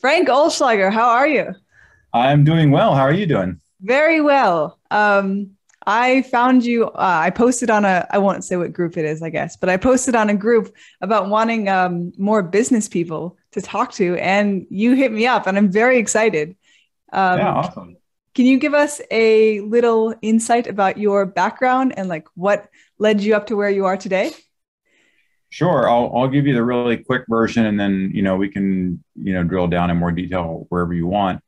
Frank Oelschlager, how are you? I'm doing well. How are you doing? Very well. Um, I found you. Uh, I posted on a. I won't say what group it is, I guess, but I posted on a group about wanting um, more business people to talk to, and you hit me up, and I'm very excited. Um, yeah, awesome. Can you give us a little insight about your background and like what led you up to where you are today? Sure, I'll I'll give you the really quick version, and then you know we can you know drill down in more detail wherever you want.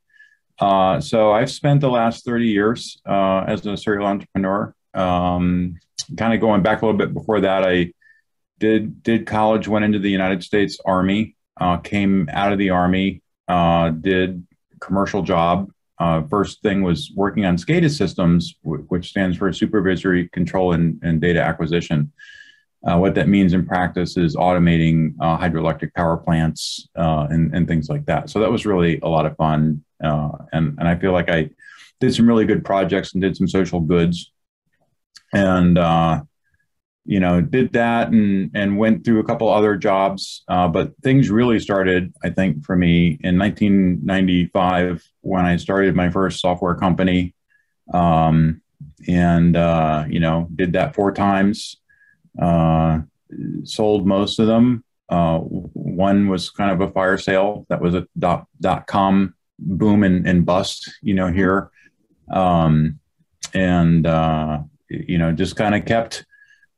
Uh, so I've spent the last 30 years uh, as a serial entrepreneur. Um, kind of going back a little bit before that, I did did college, went into the United States Army, uh, came out of the Army, uh, did commercial job. Uh, first thing was working on SCADA systems, which stands for Supervisory Control and, and Data Acquisition. Uh, what that means in practice is automating uh, hydroelectric power plants uh, and, and, things like that. So that was really a lot of fun. Uh, and, and I feel like I did some really good projects and did some social goods. And, uh, you know, did that and, and went through a couple other jobs. Uh, but things really started, I think, for me in 1995 when I started my first software company. Um, and, you know, did that four times sold most of them. Uh, one was kind of a fire sale that was a dot, dot com boom and, and bust, you know, here. Um, and, uh, you know, just kind of kept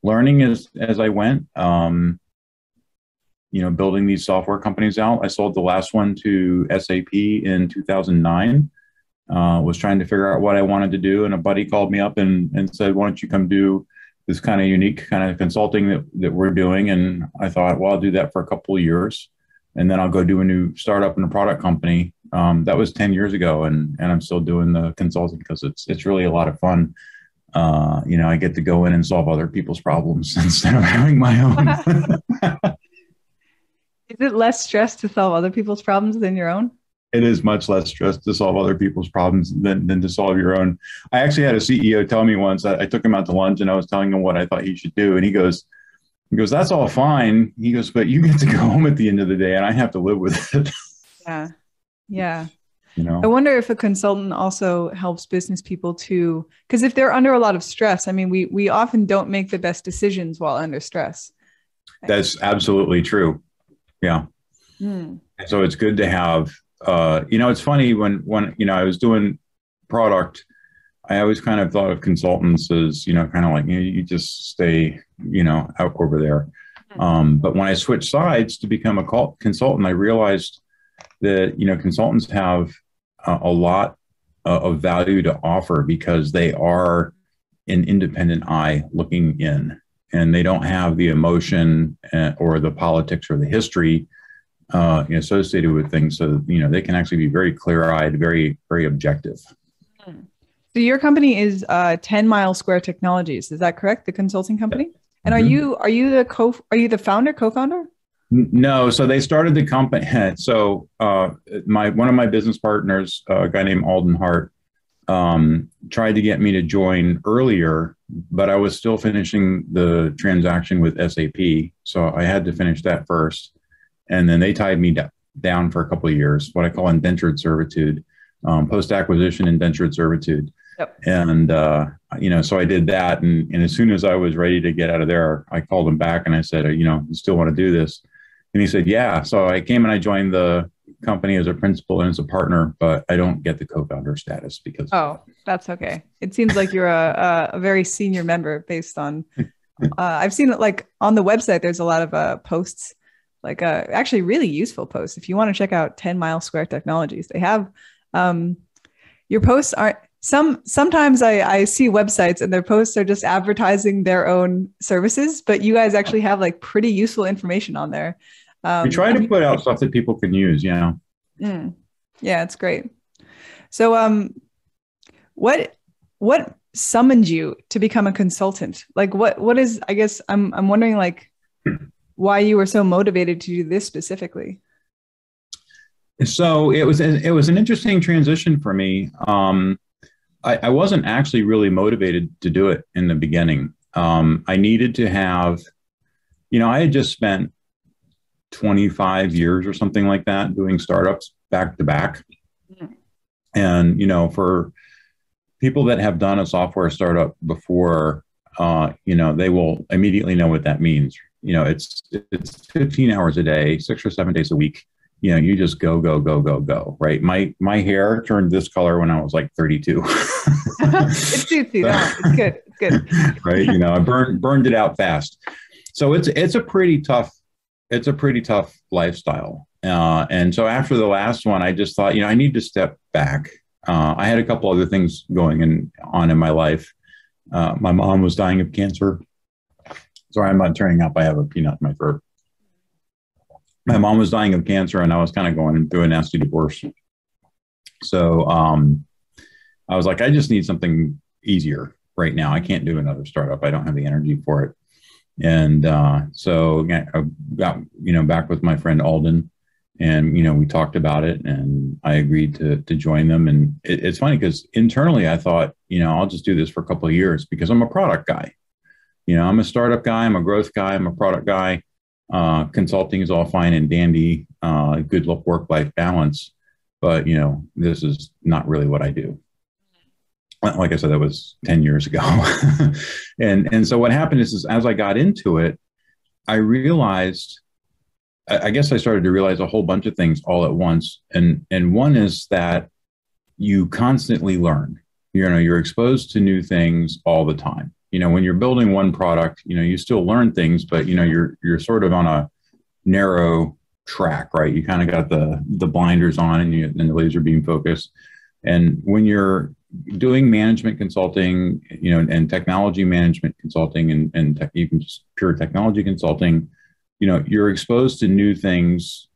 learning as, as I went. Um, you know, building these software companies out. I sold the last one to SAP in 2009. Uh, was trying to figure out what I wanted to do, and a buddy called me up and, and said, "Why don't you come do this kind of unique kind of consulting that, that we're doing. And I thought, well, I'll do that for a couple of years and then I'll go do a new startup in a product company. Um, that was 10 years ago. And, and I'm still doing the consulting because it's, it's really a lot of fun. Uh, you know, I get to go in and solve other people's problems instead of having my own. Is it less stress to solve other people's problems than your own? It is much less stress to solve other people's problems than, than to solve your own. I actually had a CEO tell me once I, I took him out to lunch and I was telling him what I thought he should do. And he goes, he goes, that's all fine. He goes, but you get to go home at the end of the day and I have to live with it. Yeah. Yeah. You know? I wonder if a consultant also helps business people to, because if they're under a lot of stress, I mean, we we often don't make the best decisions while under stress. That's absolutely true. Yeah. Hmm. So it's good to have uh, you know, it's funny when when you know I was doing product, I always kind of thought of consultants as you know, kind of like you, know, you just stay you know out over there. Hmm. Um, but when I switched sides to become a consultant, I realized that you know consultants have a, a lot of value to offer because they are an independent eye looking in, and they don't have the emotion uh, or the politics or the history uh, associated with things so you know they can actually be very clear-eyed very very objective. So your company is uh, 10 mile square technologies is that correct the consulting company? And mm-hmm. are you are you the co are you the founder co-founder? No so they started the company so uh, my one of my business partners a guy named alden hart um, tried to get me to join earlier but i was still finishing the transaction with sap so i had to finish that first and then they tied me down for a couple of years, what I call indentured servitude, um, post acquisition indentured servitude. Yep. And, uh, you know, so I did that. And, and as soon as I was ready to get out of there, I called him back and I said, you know, you still want to do this? And he said, yeah. So I came and I joined the company as a principal and as a partner, but I don't get the co-founder status because. Oh, that's okay. It seems like you're a, a very senior member based on, uh, I've seen it like on the website, there's a lot of uh, posts like a actually really useful post if you want to check out 10 mile square technologies they have um, your posts aren't some sometimes I, I see websites and their posts are just advertising their own services but you guys actually have like pretty useful information on there. Um, we try to put out stuff that people can use yeah mm, yeah it's great. So um what what summoned you to become a consultant? Like what what is i guess i'm i'm wondering like why you were so motivated to do this specifically. So it was it was an interesting transition for me. Um, I, I, wasn't actually really motivated to do it in the beginning. Um, I needed to have, you know, I had just spent 25 years or something like that doing startups, back to back. And, you know, for people that have done a software startup before, uh, you know, they will immediately know what that means. You know, it's it's 15 hours a day, six or seven days a week. You know, you just go, go, go, go, go. Right. My my hair turned this color when I was like 32. it suits you. No, it's good. It's good. right. You know, I burned burned it out fast. So it's it's a pretty tough it's a pretty tough lifestyle. Uh, and so after the last one, I just thought, you know, I need to step back. Uh, I had a couple other things going in, on in my life. Uh, my mom was dying of cancer. Sorry, I'm not turning up. I have a peanut in my throat. My mom was dying of cancer, and I was kind of going through a nasty divorce. So um, I was like, I just need something easier right now. I can't do another startup. I don't have the energy for it. And uh, so I got, you know, back with my friend Alden and, you know, we talked about it and I agreed to, to join them. And it, it's funny because internally I thought, you know, I'll just do this for a couple of years because I'm a product guy. You know, I'm a startup guy, I'm a growth guy, I'm a product guy. Uh, consulting is all fine and dandy, uh, good work life balance. But, you know, this is not really what I do like I said, that was 10 years ago. and, and so what happened is, is as I got into it, I realized, I guess I started to realize a whole bunch of things all at once. And, and one is that you constantly learn, you know, you're exposed to new things all the time. You know, when you're building one product, you know, you still learn things, but you know, you're, you're sort of on a narrow track, right? You kind of got the, the blinders on and you, and the laser beam focus. And when you're doing management consulting, you know, and technology management consulting, and and te- even just pure technology consulting, you know, you're exposed to new things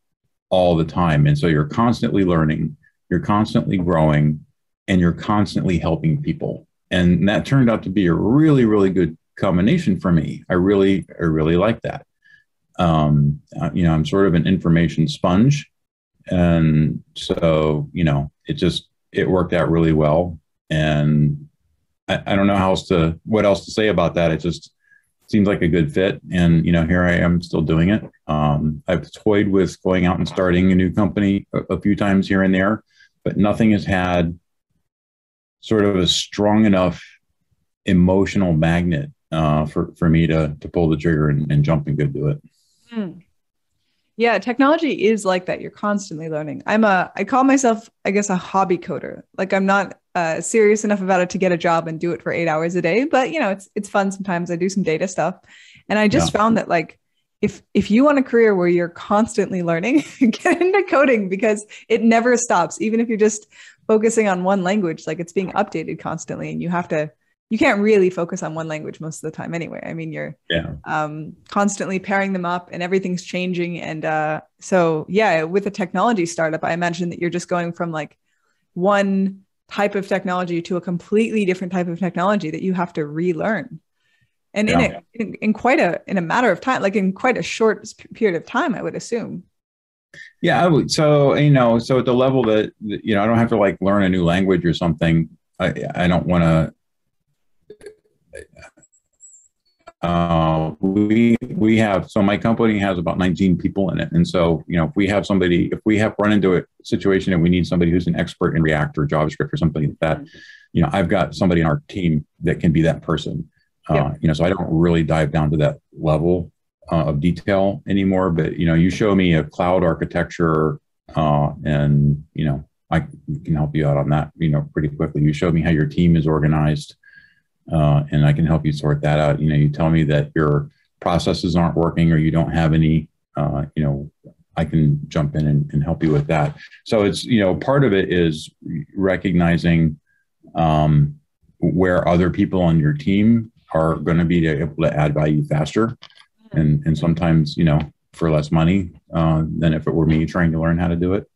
all the time, and so you're constantly learning, you're constantly growing, and you're constantly helping people. And that turned out to be a really, really good combination for me. I really, I really like that. Um, uh, you know, I'm sort of an information sponge, and so you know, it just it worked out really well and I, I, don't know how else to what else to say about that. It just seems like a good fit, and you know, here I am still doing it. Um, I've toyed with going out and starting a new company a, a few times here and there, but nothing has had sort of a strong enough emotional magnet uh, for for me to to pull the trigger and, and jump and go do it. Mm. Yeah, technology is like that. You're constantly learning. I'm a, I call myself, I guess, a hobby coder. Like I'm not uh, serious enough about it to get a job and do it for eight hours a day, but you know, it's it's fun sometimes. I do some data stuff, and I just yeah. found that like if if you want a career where you're constantly learning, get into coding because it never stops. Even if you're just focusing on one language, like it's being updated constantly, and you have to you can't really focus on one language most of the time anyway. I mean, you're yeah. um, constantly pairing them up and everything's changing. And uh, so, yeah, with a technology startup, I imagine that you're just going from like one type of technology to a completely different type of technology that you have to relearn. And yeah. in, a, in, in quite a in a matter of time, like in quite a short period of time, I would assume. Yeah, I would. So you know, so at the level that you know, I don't have to like learn a new language or something. I I don't want to uh, we we have so my company has about 19 people in it and so you know if we have somebody if we have run into a situation and we need somebody who's an expert in react or javascript or something like that you know i've got somebody in our team that can be that person uh, yeah. you know so i don't really dive down to that level uh, of detail anymore but you know you show me a cloud architecture uh, and you know i can help you out on that you know pretty quickly you show me how your team is organized uh, and I can help you sort that out. You know, you tell me that your processes aren't working or you don't have any, uh, you know, I can jump in and, and, help you with that. So it's, you know, part of it is recognizing um, where other people on your team are going to be able to add value faster. And, and sometimes, you know, for less money uh, than if it were me trying to learn how to do it.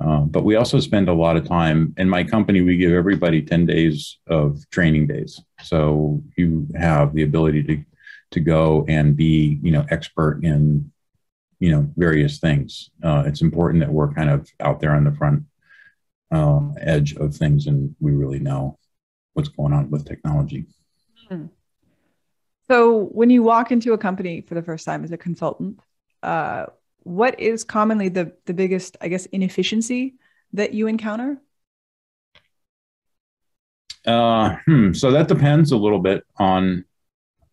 Uh, but we also spend a lot of time in my company. We give everybody 10 days of training days. So you have the ability to, to go and be, you know, expert in, you know, various things. Uh, it's important that we're kind of out there on the front uh, edge of things and we really know what's going on with technology. Hmm. So when you walk into a company for the first time as a consultant, uh, what is commonly the the biggest, I guess, inefficiency that you encounter? Uh, hmm, so that depends a little bit on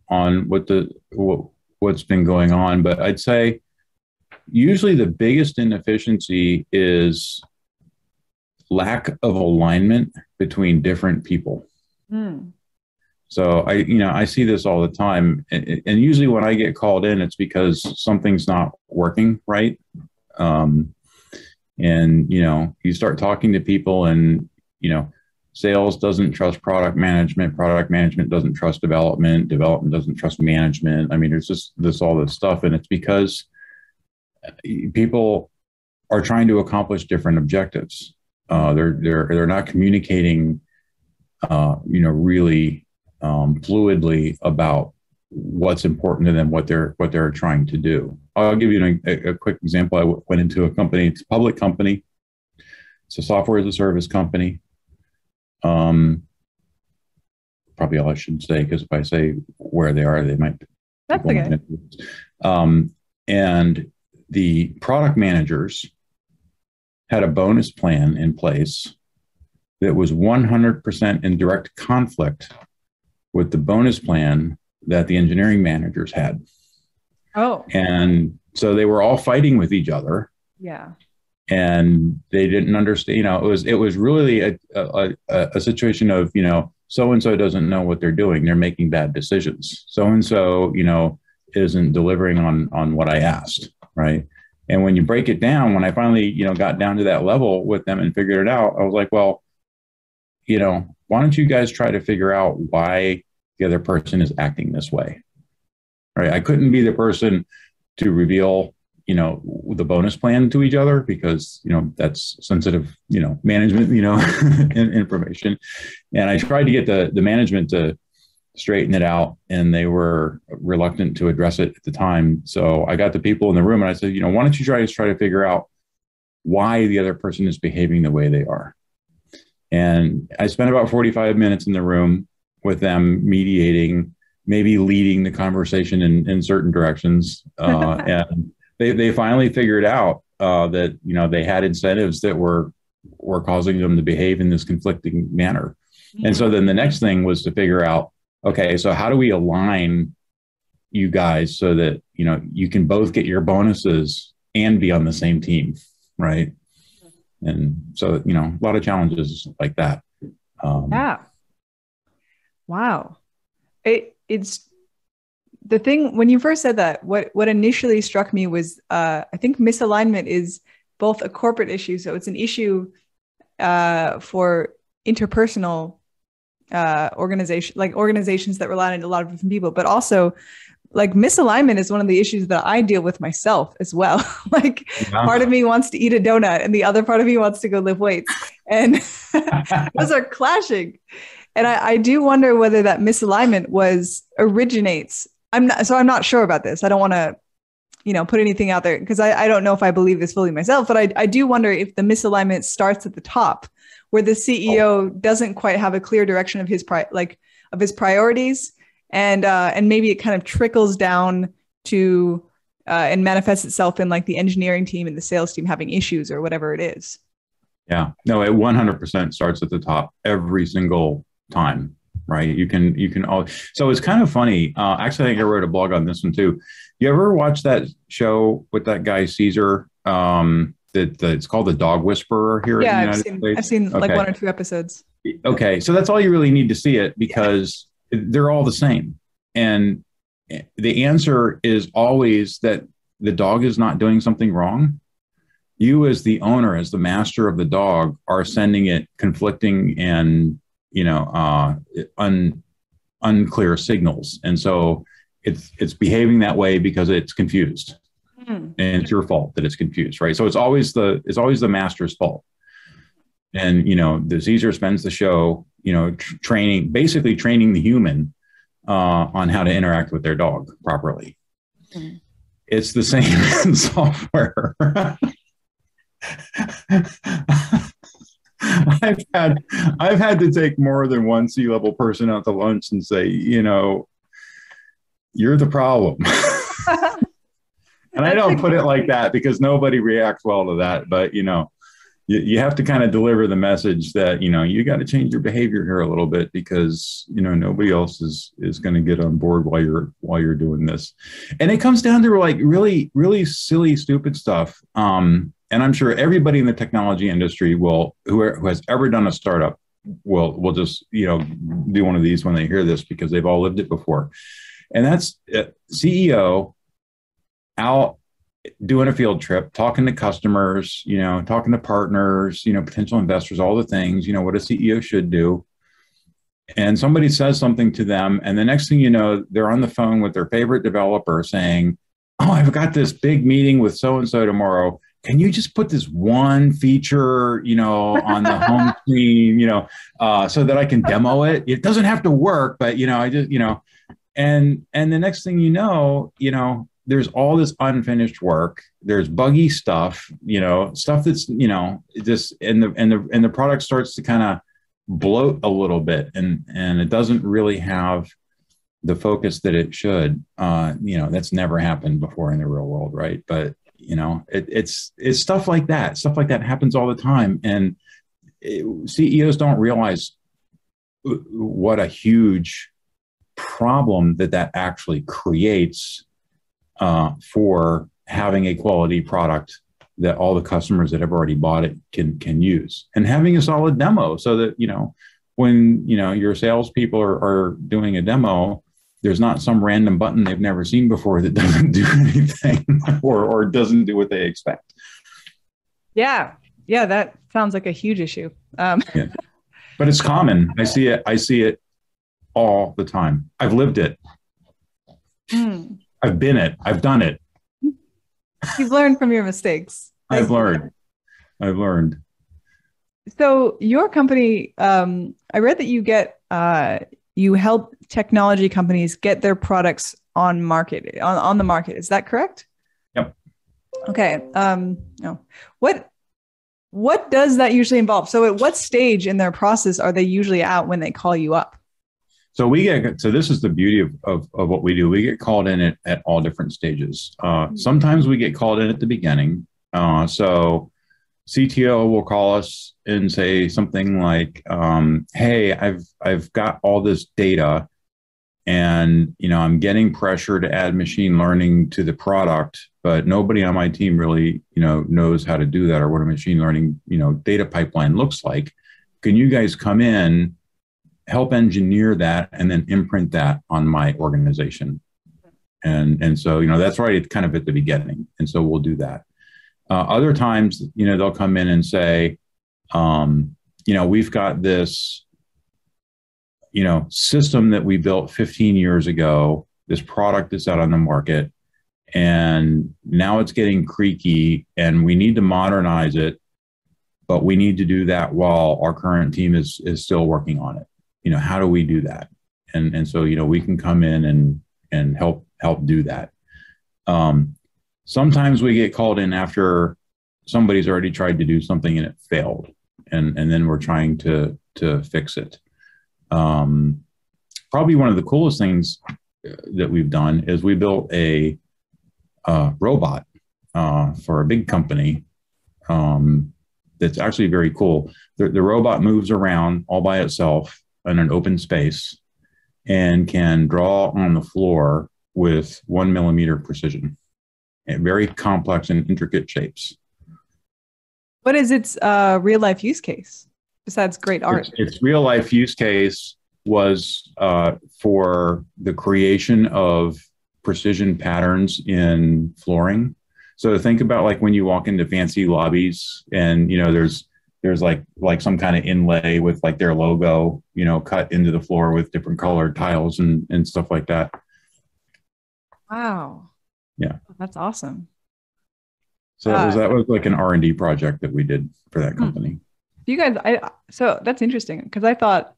on what the what, what's been going on, but I'd say usually the biggest inefficiency is lack of alignment between different people. Mm. So I, you know, I see this all the time, and, and, usually when I get called in, it's because something's not working right. Um, and you know, you start talking to people, and you know, sales doesn't trust product management, product management doesn't trust development, development doesn't trust management. I mean, there's just this all this stuff, and it's because people are trying to accomplish different objectives. Uh, they're they're they're not communicating, uh, you know, really um, fluidly about what's important to them, what they're what they're trying to do. I'll give you a, a quick example. I went into a company, it's a public company. It's a software as a service company. Um, probably all I should say because if I say where they are, they might. That's okay. Um, and the product managers had a bonus plan in place that was 100% in direct conflict with the bonus plan that the engineering managers had. Oh. And so they were all fighting with each other. Yeah. And they didn't understand, you know, it was it was really a a, a situation of, you know, so and so doesn't know what they're doing. They're making bad decisions. So and so, you know, isn't delivering on on what I asked, right? And when you break it down, when I finally, you know, got down to that level with them and figured it out, I was like, well, you know, why don't you guys try to figure out why the other person is acting this way? Right. I couldn't be the person to reveal, you know, the bonus plan to each other because, you know, that's sensitive, you know, management, you know, information. And I tried to get the the management to straighten it out and they were reluctant to address it at the time so i got the people in the room and i said you know why don't you try to try to figure out why the other person is behaving the way they are and i spent about 45 minutes in the room with them mediating maybe leading the conversation in, in certain directions. Uh, and they, they finally figured out uh, that you know they had incentives that were were causing them to behave in this conflicting manner. And so then the next thing was to figure out okay, so how do we align you guys so that, you know, you can both get your bonuses and be on the same team, right? And so, you know, a lot of challenges like that. Um, yeah. Wow. It, it's the thing when you first said that, what, what initially struck me was, uh, I think misalignment is both a corporate issue. So it's an issue uh, for interpersonal uh, organization like organizations that rely on a lot of different people but also like misalignment is one of the issues that I deal with myself as well. like yeah. part of me wants to eat a donut and the other part of me wants to go lift weights. And those are clashing. And I, I, do wonder whether that misalignment was originates. I'm not so I'm not sure about this. I don't want to, you know, put anything out there because I, I don't know if I believe this fully myself, but I, I do wonder if the misalignment starts at the top where the CEO oh. doesn't quite have a clear direction of his pri- like of his priorities, and uh, and maybe it kind of trickles down to uh, and manifests itself in like the engineering team and the sales team having issues or whatever it is. Yeah, no, it 100% starts at the top every single time, right? You can you can all. So it's kind of funny. Uh, actually, I think I wrote a blog on this one too. You ever watch that show with that guy Cesar? Um, that it's called the Dog Whisperer here yeah, in the United I've seen? I've seen okay. like one or two episodes. Okay, so that's all you really need to see it because. They're all the same, and the answer is always that the dog is not doing something wrong. You, as the owner, as the master of the dog, are sending it conflicting and you know uh, un, unclear signals, and so it's it's behaving that way because it's confused mm. and it's your fault that it's confused, right? So it's always the it's always the master's fault. And you know, the Cesar spends the show, you know, tr- training basically training the human uh, on how to interact with their dog properly. Mm. It's the same in software. I've had I've had to take more than one C level person out to lunch and say, you know, you're the problem. and I don't put it like that because nobody reacts well to that. But you know, you, you have to kind of deliver the message that you know you got to change your behavior here a little bit because you know nobody else is is going to get on board while you're while you're doing this, and it comes down to like really really silly stupid stuff. Um, and I'm sure everybody in the technology industry will who, who has ever done a startup will will just you know do one of these when they hear this because they've all lived it before and that's uh, ceo out doing a field trip talking to customers you know talking to partners you know potential investors all the things you know what a ceo should do. And somebody says something to them and the next thing you know they're on the phone with their favorite developer saying oh i've got this big meeting with so and so tomorrow. Can you just put this one feature, you know, on the home screen, you know, uh, so that I can demo it? It doesn't have to work, but you know, I just, you know, and and the next thing you know, you know, there's all this unfinished work. There's buggy stuff, you know, stuff that's, you know, just and the and the and the product starts to kind of bloat a little bit, and and it doesn't really have the focus that it should. Uh, you know, that's never happened before in the real world, right? But you know it, it's it's stuff like that stuff like that happens all the time and it, ceos don't realize what a huge problem that that actually creates uh, for having a quality product that all the customers that have already bought it can can use and having a solid demo so that you know when you know your salespeople are, are doing a demo there's not some random button they've never seen before that doesn't do anything or, or doesn't do what they expect. Yeah. Yeah. That sounds like a huge issue. Um, yeah. But it's common. I see it. I see it all the time. I've lived it. Mm. I've been it. I've done it. You've learned from your mistakes. I've learned. I've learned. So your company, um, I read that you get uh, you help technology companies get their products on market on, on the market is that correct yep okay um no what what does that usually involve so at what stage in their process are they usually out when they call you up so we get so this is the beauty of, of, of what we do we get called in at, at all different stages uh, hmm. sometimes we get called in at the beginning uh, so CTO will call us and say something like, um, "Hey, I've I've got all this data, and you know I'm getting pressure to add machine learning to the product, but nobody on my team really you know knows how to do that or what a machine learning you know data pipeline looks like. Can you guys come in, help engineer that, and then imprint that on my organization?" And and so you know that's right, kind of at the beginning, and so we'll do that. Uh, other times, you know, they'll come in and say, um, you know, we've got this, you know, system that we built 15 years ago, this product that's out on the market, and now it's getting creaky and we need to modernize it, but we need to do that while our current team is is still working on it. You know, how do we do that? And and so, you know, we can come in and and help help do that. Um, Sometimes we get called in after somebody's already tried to do something and it failed, and and then we're trying to to fix it. Um, probably one of the coolest things that we've done is we built a uh, robot uh, for a big company um, that's actually very cool. The, the robot moves around all by itself in an open space and can draw on the floor with one millimeter precision and very complex and intricate shapes. What is its uh, real life use case besides great art? Its, its real life use case was uh, for the creation of precision patterns in flooring. So think about like when you walk into fancy lobbies and you know there's there's like like some kind of inlay with like their logo, you know, cut into the floor with different colored tiles and and stuff like that. Wow. Yeah. That's awesome. So that was uh, that was like an R and D project that we did for that hmm. company. You guys, I so that's interesting because I thought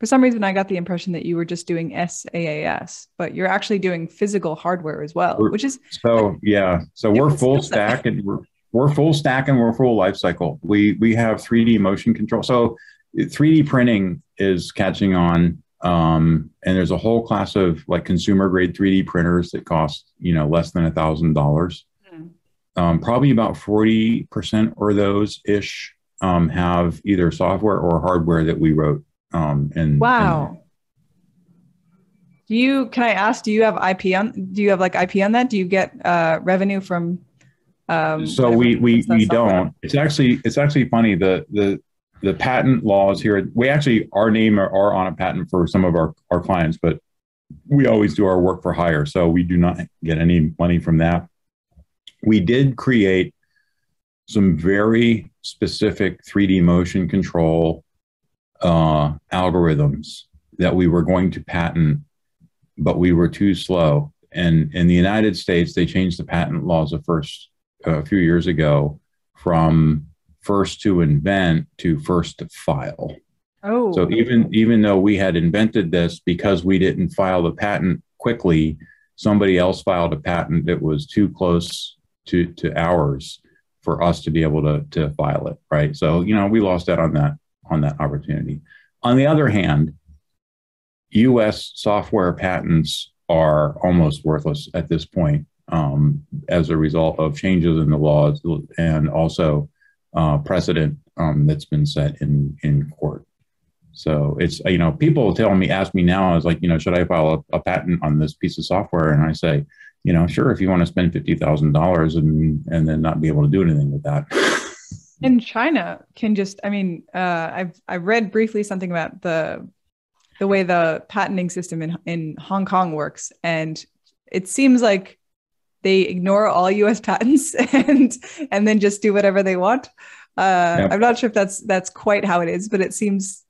for some reason I got the impression that you were just doing SaaS, but you're actually doing physical hardware as well, we're, which is so yeah. So we're full stack and we're we're full stack and we're full life cycle. We we have 3D motion control. So 3D printing is catching on Um, and there's a whole class of like consumer grade 3D printers that cost, you know, less than a thousand dollars. Hmm. Um, probably about 40% or those ish um, have either software or hardware that we wrote. Um, and wow. And, do you, can I ask, do you have IP on, do you have like IP on that? Do you get uh, revenue from? Um, so we, we, we don't, it's actually, it's actually funny. The, the, the patent laws here, we actually, our name are, are on a patent for some of our, our clients, but we always do our work for hire. So we do not get any money from that. We did create some very specific 3D motion control uh, algorithms that we were going to patent, but we were too slow. And in the United States, they changed the patent laws a first a few years ago from first to invent to first to file. Oh. So even even though we had invented this because we didn't file the patent quickly, somebody else filed a patent that was too close to to ours for us to be able to to file it, right? So, you know, we lost out on that on that opportunity. On the other hand, US software patents are almost worthless at this point um, as a result of changes in the laws and also uh, precedent um, that's been set in in court. So it's you know people tell me ask me now is like you know should I file a, a, patent on this piece of software and I say you know sure if you want to spend fifty thousand dollars and and then not be able to do anything with that. and China can just I mean uh, I've I read briefly something about the the way the patenting system in in Hong Kong works and it seems like they ignore all U.S. patents and and then just do whatever they want. Uh. I'm not sure if that's that's quite how it is, but it seems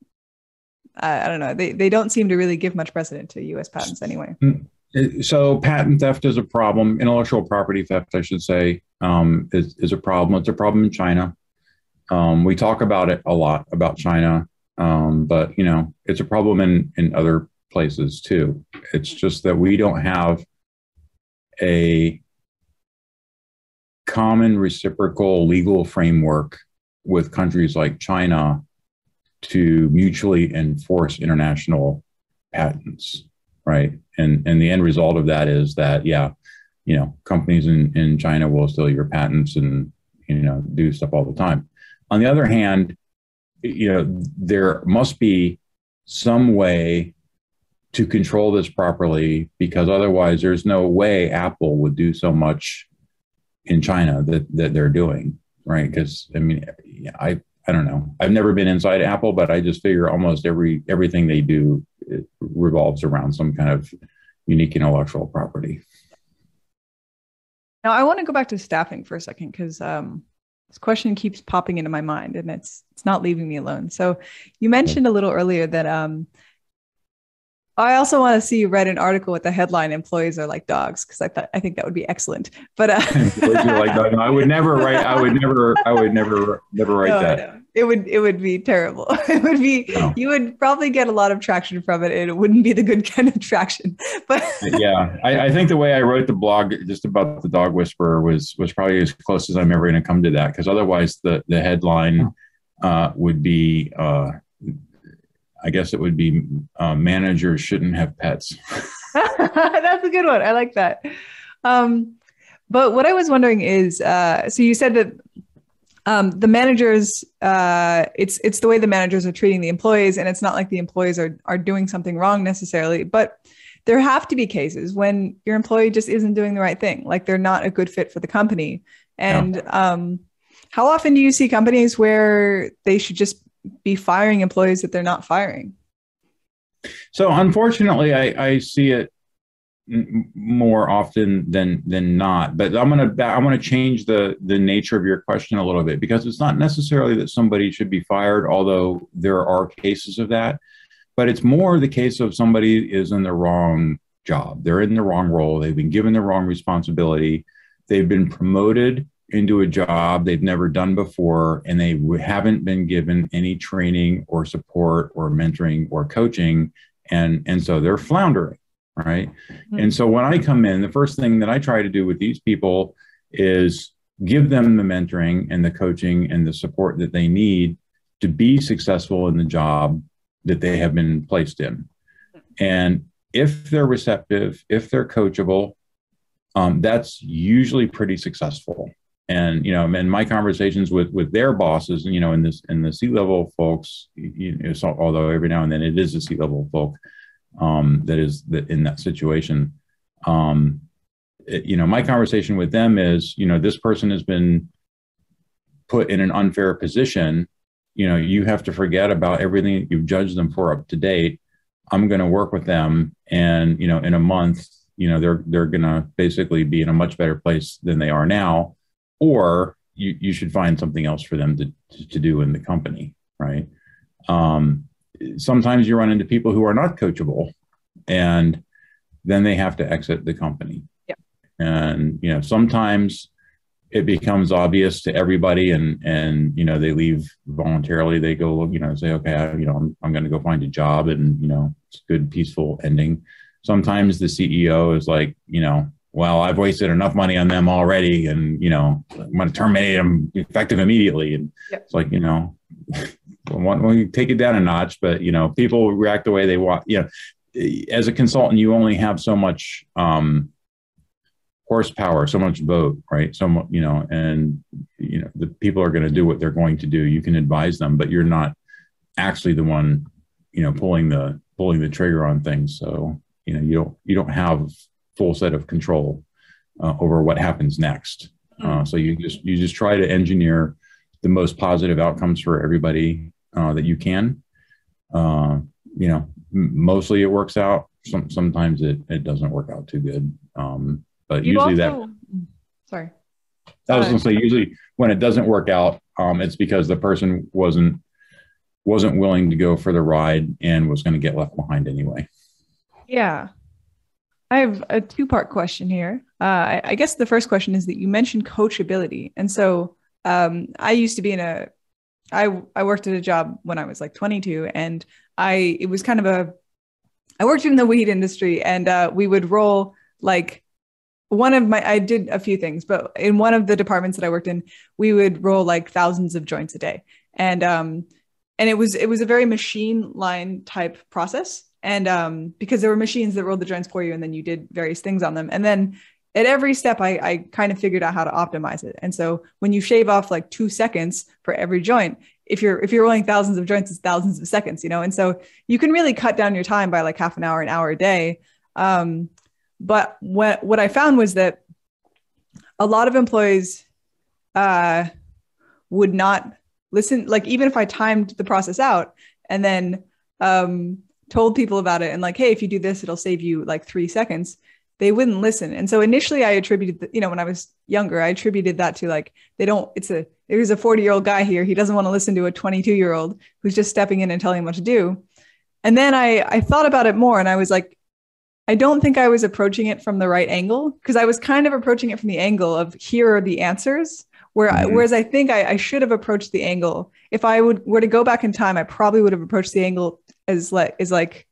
uh, I don't know. They they don't seem to really give much precedent to U.S. patents anyway. Mm, so patent theft is a problem. Intellectual property theft, I should say, um, is is a problem. It's a problem in China. Um, we talk about it a lot about China, um, but you know it's a problem in in other places too. It's just that we don't have a common reciprocal legal framework with countries like China to mutually enforce international patents, right? And and the end result of that is that yeah, you know, companies in in China will steal your patents and you know do stuff all the time. On the other hand, you know, there must be some way to control this properly because otherwise there's no way Apple would do so much in China that that they're doing, right? Because I mean, I I don't know. I've never been inside Apple, but I just figure almost every everything they do revolves around some kind of unique intellectual property. Now I want to go back to staffing for a second because um, this question keeps popping into my mind and it's it's not leaving me alone. So you mentioned a little earlier that um, I also want to see you write an article with the headline "Employees are like dogs" because I thought I think that would be excellent. But uh, like no, I would never write. I would never. I would never never write no, that. No. It would it would be terrible. It would be you would probably get a lot of traction from it, and it wouldn't be the good kind of traction. But yeah, I, I think the way I wrote the blog just about the dog whisperer was was probably as close as I'm ever going to come to that. Because otherwise, the the headline uh, would be. Uh, I guess it would be uh, managers shouldn't have pets. That's a good one. I like that. Um, but what I was wondering is, uh, so you said that um, the managers, uh, it's it's the way the managers are treating the employees, and it's not like the employees are are doing something wrong necessarily, but there have to be cases when your employee just isn't doing the right thing, like they're not a good fit for the company. And no. um, how often do you see companies where they should just be firing employees that they're not firing? So unfortunately, I, I see it more often than than not. But I'm gonna I'm gonna change the the nature of your question a little bit because it's not necessarily that somebody should be fired, although there are cases of that. But it's more the case of somebody is in the wrong job. They're in the wrong role. They've been given the wrong responsibility. They've been promoted into a job they've never done before and they haven't been given any training or support or mentoring or coaching and and so they're floundering right mm-hmm. and so when i come in the first thing that i try to do with these people is give them the mentoring and the coaching and the support that they need to be successful in the job that they have been placed in And if they're receptive, if they're coachable, um, that's usually pretty successful. And you know, and my conversations with with their bosses, you know, in this in the C level folks, you know, so, although every now and then it is a C level folk um, that is that in that situation. Um, it, you know, my conversation with them is, you know, this person has been put in an unfair position. You know, you have to forget about everything that you've judged them for up to date. I'm going to work with them, and you know, in a month, you know, they're they're going to basically be in a much better place than they are now, or you you should find something else for them to to do in the company, right? Um, sometimes you run into people who are not coachable, and then they have to exit the company. Yeah. And you know, sometimes it becomes obvious to everybody and and you know they leave voluntarily they go you know say okay I, you know i'm, I'm going to go find a job and you know it's a good peaceful ending sometimes the ceo is like you know well i've wasted enough money on them already and you know i'm going to terminate them effective immediately and yep. it's like you know we take it down a notch but you know people react the way they want you know as a consultant you only have so much um, horsepower, so much vote, right? So you know, and you know, the people are going to do what they're going to do. You can advise them, but you're not actually the one, you know, pulling the pulling the trigger on things. So you know, you don't you don't have full set of control uh, over what happens next. Uh, so you just you just try to engineer the most positive outcomes for everybody uh, that you can. Uh, you know, mostly it works out. Some, sometimes it, it doesn't work out too good. Um, but you usually also, that. Sorry. I was going to say usually when it doesn't work out, um, it's because the person wasn't wasn't willing to go for the ride and was going to get left behind anyway. Yeah. I have a two part question here. Uh, I, I, guess the first question is that you mentioned coachability. And so um, I used to be in a, I, I worked at a job when I was like 22 and I, it was kind of a, I worked in the weed industry and uh, we would roll like one of my i did a few things but in one of the departments that i worked in we would roll like thousands of joints a day and um and it was it was a very machine line type process and um because there were machines that rolled the joints for you and then you did various things on them. And then at every step I, I kind of figured out how to optimize it. And so when you shave off like two seconds for every joint if you're if you're rolling thousands of joints it's thousands of seconds you know? And so you can really cut down your time by like half an hour an hour a day. Um but what what I found was that a lot of employees uh, would not listen. Like even if I timed the process out and then um, told people about it and like, hey, if you do this, it'll save you like three seconds. They wouldn't listen. And so initially, I attributed, the, you know, when I was younger, I attributed that to like they don't. It's a there's a 40 year old guy here. He doesn't want to listen to a 22 year old who's just stepping in and telling him what to do. And then I I thought about it more and I was like, I don't think I was approaching it from the right angle because I was kind of approaching it from the angle of here are the answers. Where mm-hmm. I, whereas I think I, I, should have approached the angle. If I would were to go back in time, I probably would have approached the angle as like is like,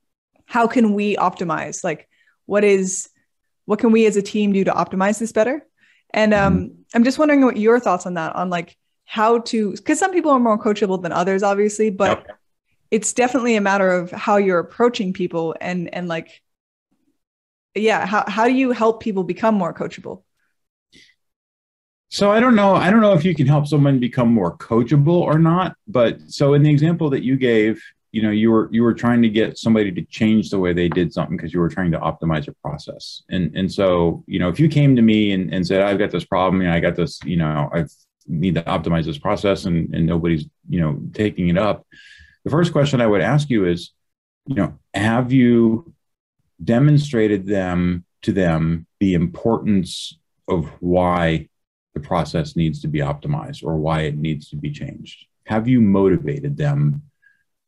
how can we optimize? Like, what is what can we as a team do to optimize this better? And um, mm-hmm. I'm just wondering what your thoughts on that, on like how to because some people are more coachable than others, obviously, but it's definitely a matter of how you're approaching people and and like yeah how, how do you help people become more coachable so i don't know i don't know if you can help someone become more coachable or not but so in the example that you gave you know you were you were trying to get somebody to change the way they did something because you were trying to optimize a process. And and so you know if you came to me and, and said i've got this problem and i got this you know i need to optimize this process and, and nobody's you know taking it up the first question i would ask you is you know have you demonstrated them to them the importance of why the process needs to be optimized or why it needs to be changed? Have you motivated them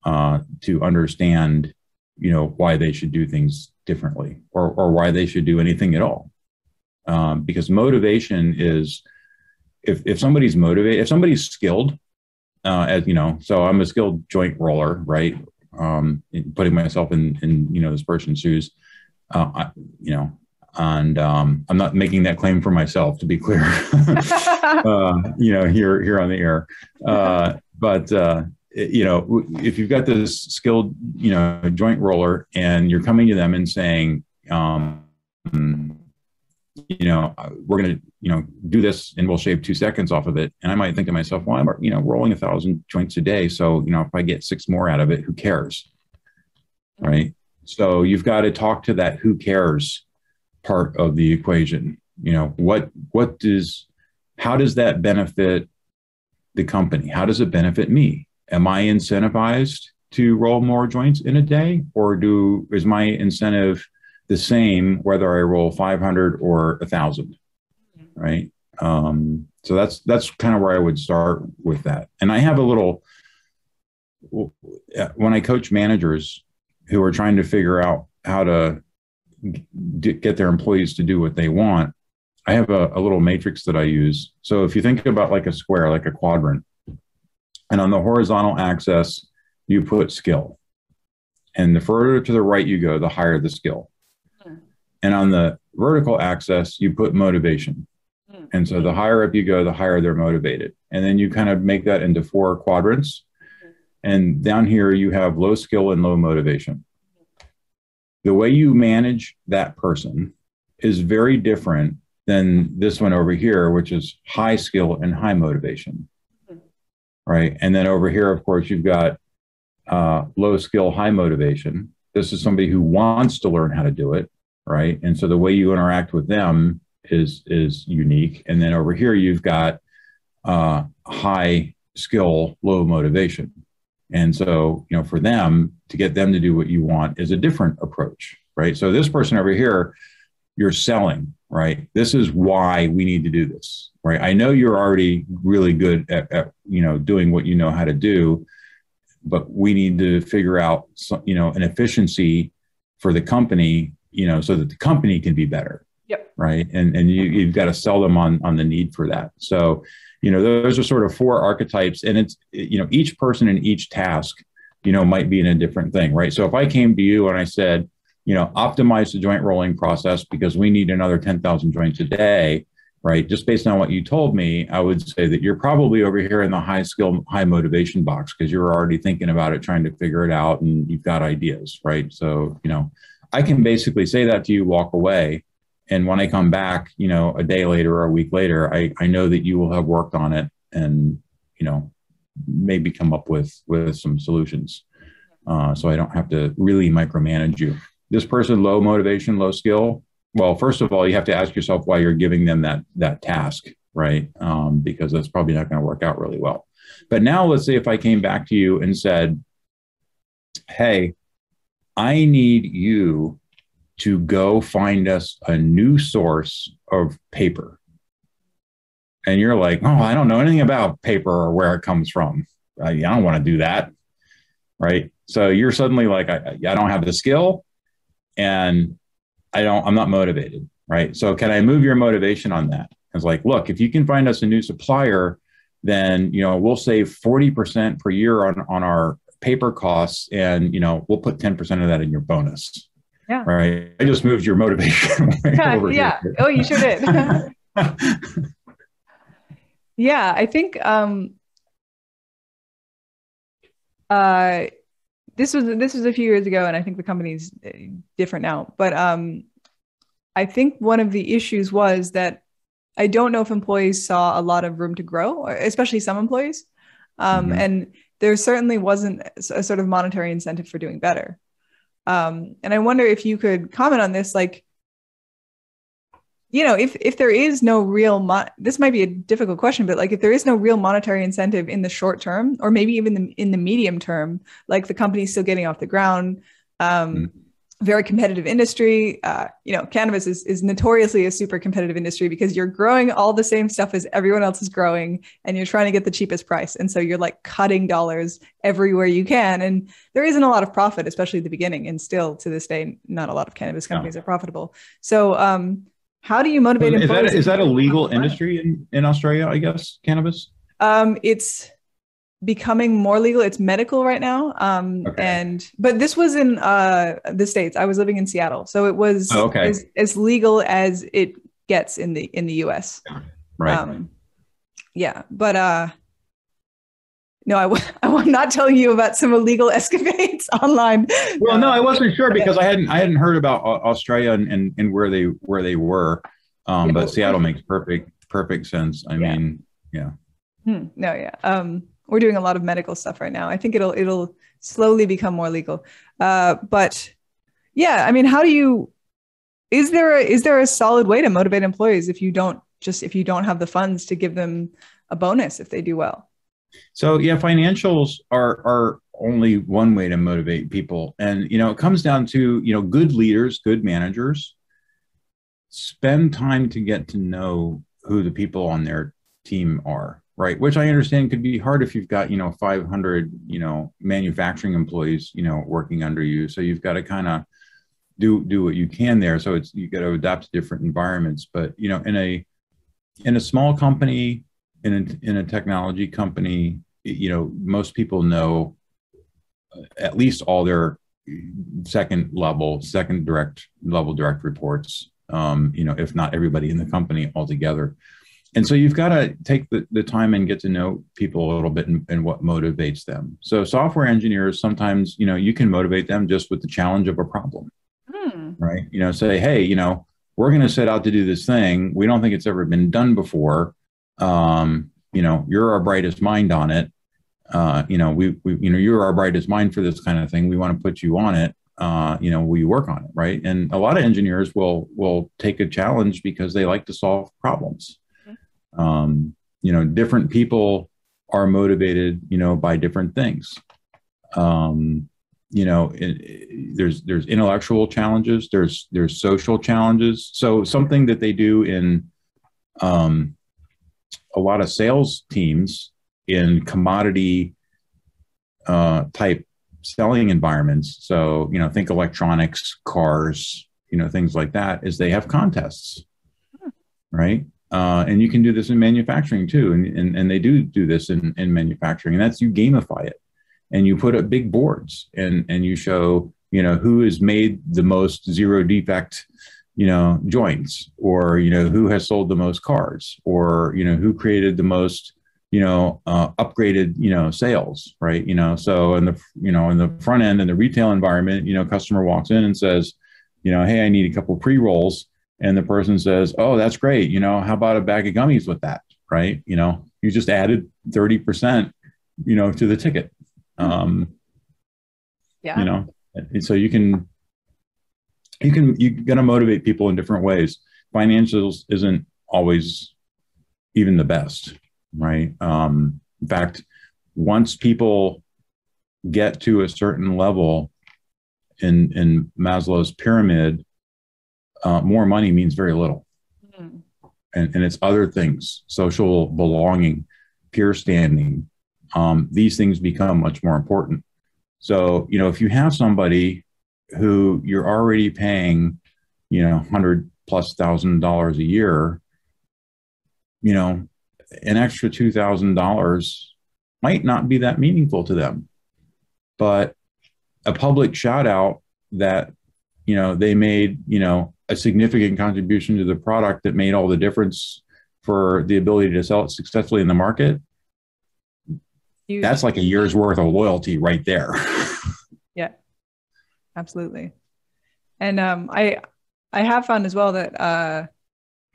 uh, to understand you know why they should do things differently or, or why they should do anything at all. Um, because motivation is if, if somebody's motivated if somebody's skilled uh, as you know so i'm a skilled joint roller right? Um, putting myself in in you know this person's shoes, uh, I, you know, and um, I'm not making that claim for myself to be clear, uh, you know, here here on the air. Uh, but uh, you know, if you've got this skilled, you know, joint roller and you're coming to them and saying, um, you know, we're going to, you know, do this and we'll shave two seconds off of it. And I might think to myself, well, I'm, you know, rolling a thousand joints a day. So, you know, if I get six more out of it, who cares? Right. So you've got to talk to that who cares part of the equation. You know, what, what does, how does that benefit the company? How does it benefit me? Am I incentivized to roll more joints in a day or do, is my incentive the same whether I roll 500 or a thousand, right? Um, so that's that's kind of where I would start with that. And I have a little when I coach managers who are trying to figure out how to get their employees to do what they want. I have a, a little matrix that I use. So if you think about like a square, like a quadrant, and on the horizontal axis, you put skill. And the further to the right you go, the higher the skill. And on the vertical axis, you put motivation. Hmm. And so the higher up you go, the higher they're motivated. And then you kind of make that into four quadrants. Hmm. And down here, you have low skill and low motivation. The way you manage that person is very different than this one over here, which is high skill and high motivation. Right. And then over here, of course, you've got uh, low skill, high motivation. This is somebody who wants to learn how to do it right? And so the way you interact with them is is unique. And then over here you've got uh, high skill, low motivation. And so, you know, for them to get them to do what you want is a different approach, right? So this person over here, you're selling, right? This is why we need to do this, right? I know you're already really good at, at you know doing what you know how to do, but we need to figure out, some, you know, an efficiency for the company you know, so that the company can be better. Yep. Right. And and you, you've got to sell them on on the need for that. So, you know, those are sort of four archetypes, and it's you know each person in each task, you know, might be in a different thing, right? So if I came to you and I said, you know, optimize the joint rolling process because we need another ten thousand joints a day, right? Just based on what you told me, I would say that you're probably over here in the high skill, high motivation box because you're already thinking about it, trying to figure it out, and you've got ideas, right? So, you know, I can basically say that to you, walk away. And when I come back, you know, a day later or a week later, I, I know that you will have worked on it and, you know, maybe come up with, with some solutions. Uh, so I don't have to really micromanage you. This person, low motivation, low skill. Well, first of all, you have to ask yourself why you're giving them that, that task, right? Um, because that's probably not going to work out really well. But now let's say if I came back to you and said, Hey, I need you to go find us a new source of paper. And you're like, oh, I don't know anything about paper or where it comes from. I, I don't want to do that. Right. So you're suddenly like, I, I don't have the skill and I don't, I'm not motivated. Right. So can I move your motivation on that? It's like, look, if you can find us a new supplier, then, you know, we'll save 40% per year on, on our paper costs and you know we'll put 10% of that in your bonus yeah right i just moved your motivation yeah, yeah. oh you sure did yeah i think um uh this was this was a few years ago and i think the company's uh, different now but um i think one of the issues was that i don't know if employees saw a lot of room to grow especially some employees um, mm-hmm. and there certainly wasn't a sort of monetary incentive for doing better. Um, and I wonder if you could comment on this, like, you know, if if there is no real, mo- this might be a difficult question, but like, if there is no real monetary incentive in the short term, or maybe even the, in the medium term, like the company's still getting off the ground, um, mm-hmm very competitive industry. Uh, you know, cannabis is, is notoriously a super competitive industry because you're growing all the same stuff as everyone else is growing and you're trying to get the cheapest price. And so you're like cutting dollars everywhere you can. And there isn't a lot of profit, especially at the beginning. And still to this day, not a lot of cannabis companies no. are profitable. So, um, how do you motivate is employees? That, is that a legal industry in, in Australia, I guess, cannabis? Um, it's becoming more legal. It's medical right now. Um, okay. and but this was in uh, the states. I was living in Seattle, so it was oh, okay. as, as legal as it gets in the in the U.S. Right. Um, yeah, but uh, no, I w- I'm not telling you about some illegal escapades online. Well, no, I wasn't sure because I hadn't I hadn't heard about Australia and, and, and where they where they were. Um, but Seattle makes perfect perfect sense. I yeah. mean, yeah. Hmm, no, yeah. Um, we're doing a lot of medical stuff right now. I think it'll it'll slowly become more legal. Uh, but yeah, I mean, how do you? Is there a, is there a solid way to motivate employees if you don't just if you don't have the funds to give them a bonus if they do well? So yeah, financials are are only one way to motivate people, and you know it comes down to you know good leaders, good managers spend time to get to know who the people on their team are right? Which i understand could be hard if you've got you know 500 you know manufacturing employees you know working under you. So you've got to kind of do do what you can there. So it's you got to adapt to different environments. But you know in a in a small company in a, in a technology company you know most people know at least all their second level second direct level direct reports um, you know if not everybody in the company altogether. And so you've got to take the, the time and get to know people a little bit and, and, what motivates them. So software engineers sometimes you know you can motivate them just with the challenge of a problem. Hmm. right? You know say hey you know we're going to set out to do this thing. We don't think it's ever been done before um, you know you're our brightest mind on it. Uh, you know we, we you know you're our brightest mind for this kind of thing. We want to put you on it. Uh, you know we work on it right? And a lot of engineers will will take a challenge because they like to solve problems. Um, you know different people are motivated you know by different things. Um, you know it, it, there's there's intellectual challenges there's there's social challenges. So something that they do in um, a lot of sales teams in commodity uh, type selling environments. So you know think electronics cars you know things like that is they have contests right? Uh, and you can do this in manufacturing too and, and, and they do do this in, in manufacturing and that's you gamify it. And you put up big boards and and you show you know who has made the most zero defect you know joints or you know who has sold the most cars or you know who created the most you know uh, upgraded you know sales right you know so in the you know in the front end in the retail environment you know customer walks in and says you know hey i need a couple pre-rolls and the person says oh that's great you know how about a bag of gummies with that right you know you just added 30% you know to the ticket um yeah you know and so you can you can you're going to motivate people in different ways financials isn't always even the best right? Um, in fact, once people get to a certain level in in Maslow's pyramid, uh, more money means very little, mm. and and it's other things: social belonging, peer standing. Um, these things become much more important. So you know, if you have somebody who you're already paying, you know, hundred plus thousand dollars a year, you know, an extra $2,000 might not be that meaningful to them. But a public shout out that, you know, they made, you know, a significant contribution to the product that made all the difference for the ability to sell it successfully in the market. Huge. That's like a year's worth of loyalty right there. yeah, absolutely. And um, I, I have found as well that uh,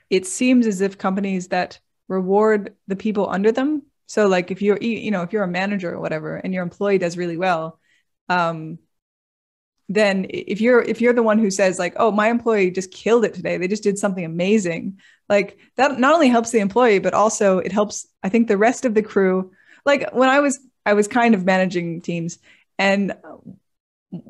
it seems as if companies that reward the people under them. So like if you're you know if you're a manager or whatever and your employee does really well, um, then if you're if you're the one who says like oh my employee just killed it today they just did something amazing like that not only helps the employee but also it helps i think the rest of the crew like when i was i was kind of managing teams and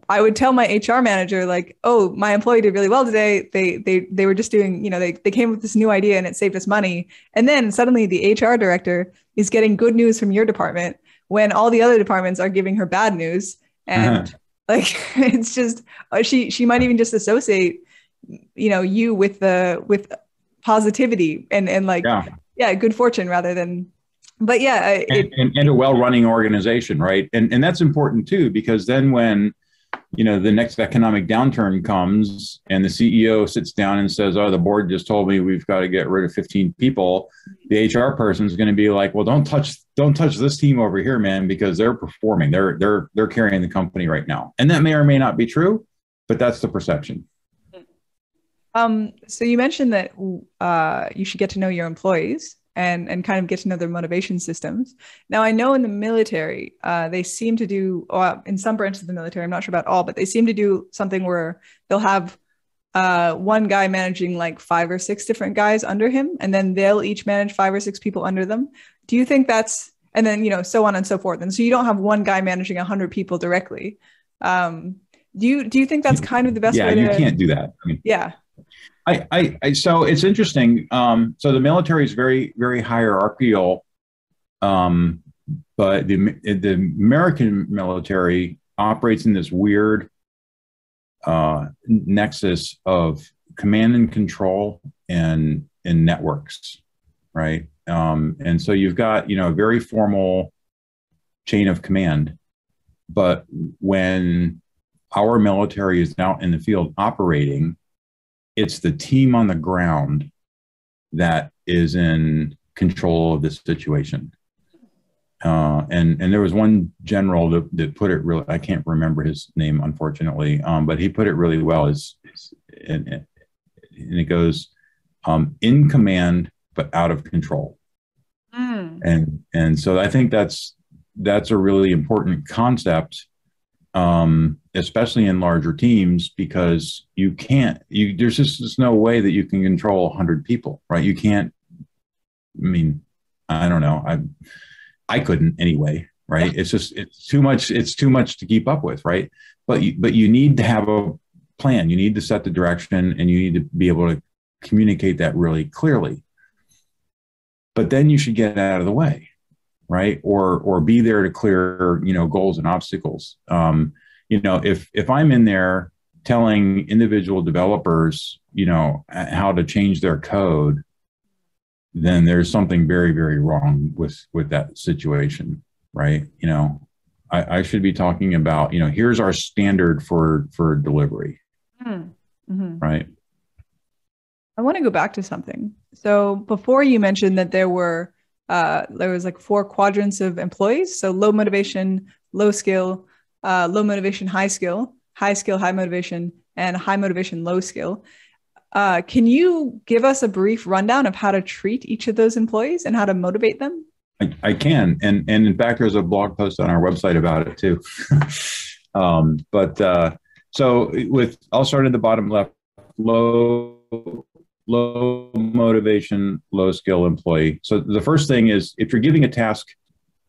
I would tell my HR manager like, "Oh, my employee did really well today. They they they were just doing, you know, they they came with this new idea and it saved us money." And then suddenly the HR director is getting good news from your department when all the other departments are giving her bad news. And uh-huh. like it's just uh, she she might even just associate you know you with the with positivity and and like yeah, yeah good fortune rather than but yeah it, and, and, and a well-running organization right and and that's important too because then when you know the next economic downturn comes and the ceo sits down and says oh the board just told me we've got to get rid of 15 people. The hr person is going to be like well don't touch don't touch this team over here man because they're performing. They're they're they're carrying the company right now. And that may or may not be true but that's the perception. Um, so you mentioned that uh, you should get to know your employees and and kind of get to know their motivation systems. Now I know in the military, uh, they seem to do uh, in some branches of the military. I'm not sure about all, but they seem to do something where they'll have uh, one guy managing like five or six different guys under him, and then they'll each manage five or six people under them. Do you think that's and then you know so on and so forth, and so you don't have one guy managing a hundred people directly. Um, do you do you think that's kind of the best yeah, way? Yeah, you can't do that. I mean, yeah. I, I, I, so it's interesting. Um, so the military is very, very hierarchical, um, but the the American military operates in this weird uh, nexus of command and control and and networks, right? Um, and so you've got you know a very formal chain of command, but when our military is out in the field operating it's the team on the ground that is in control of this situation. Uh, and and there was one general that, that put it really I can't remember his name unfortunately, um, but he put it really well. Is and, and it goes um, in command but out of control. Mm. And and so I think that's that's a really important concept um, especially in larger teams, because you can't. You there's just there's no way that you can control 100 people, right? You can't. I mean, I don't know. I I couldn't anyway, right? It's just it's too much. It's too much to keep up with, right? But you, but you need to have a plan. You need to set the direction, and you need to be able to communicate that really clearly. But then you should get out of the way right? Or or be there to clear you know goals and obstacles. Um, you know if if i'm in there telling individual developers you know how to change their code then there's something very very wrong with with that situation right? You know i, I should be talking about you know here's our standard for for delivery. Hmm. mm-hmm. right? I want to go back to something. So before you mentioned that there were uh, there was like four quadrants of employees. So low motivation, low skill, uh, low motivation, high skill, high skill, high motivation, and high motivation, low skill. Uh, can you give us a brief rundown of how to treat each of those employees and how to motivate them? I, I can, and and in fact, there's a blog post on our website about it too. um, but uh, so with I'll start at the bottom left. Low low motivation, low skill employee. So the first thing is if you're giving a task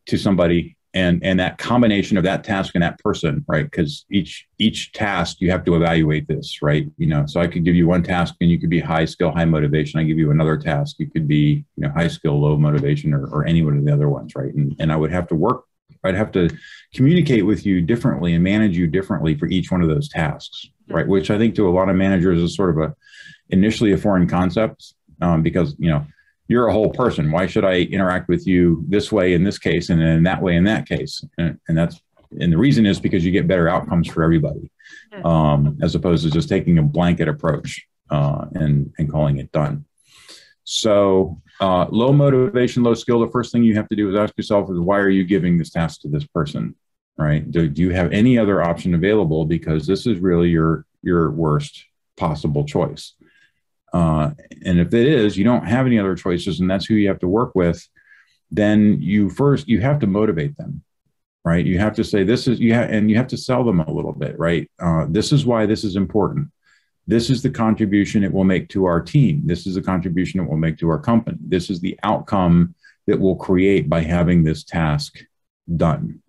to somebody and and that combination of that task and that person, right? Because each each task you have to evaluate this, right? You know, so I could give you one task and you could be high skill, high motivation. I give you another task, you could be you know high skill, low motivation, or, or any one of the other ones, right? And and I would have to work. I'd have to communicate with you differently and manage you differently for each one of those tasks, right? Which I think to a lot of managers is sort of a initially a foreign concept um, because you know you're a whole person. Why should I interact with you this way in this case and then that way in that case? And, and that's and the reason is because you get better outcomes for everybody, um, as opposed to just taking a blanket approach uh, and and calling it done. So uh, low motivation, low skill. The first thing you have to do is ask yourself is why are you giving this task to this person, right? Do, do you have any other option available? Because this is really your your worst possible choice. Uh, and if it is, you don't have any other choices, and that's who you have to work with. Then you first you have to motivate them, right? You have to say this is you have, and you have to sell them a little bit, right? Uh, this is why this is important. This is the contribution it will make to our team. This is the contribution it will make to our company. This is the outcome that will create by having this task done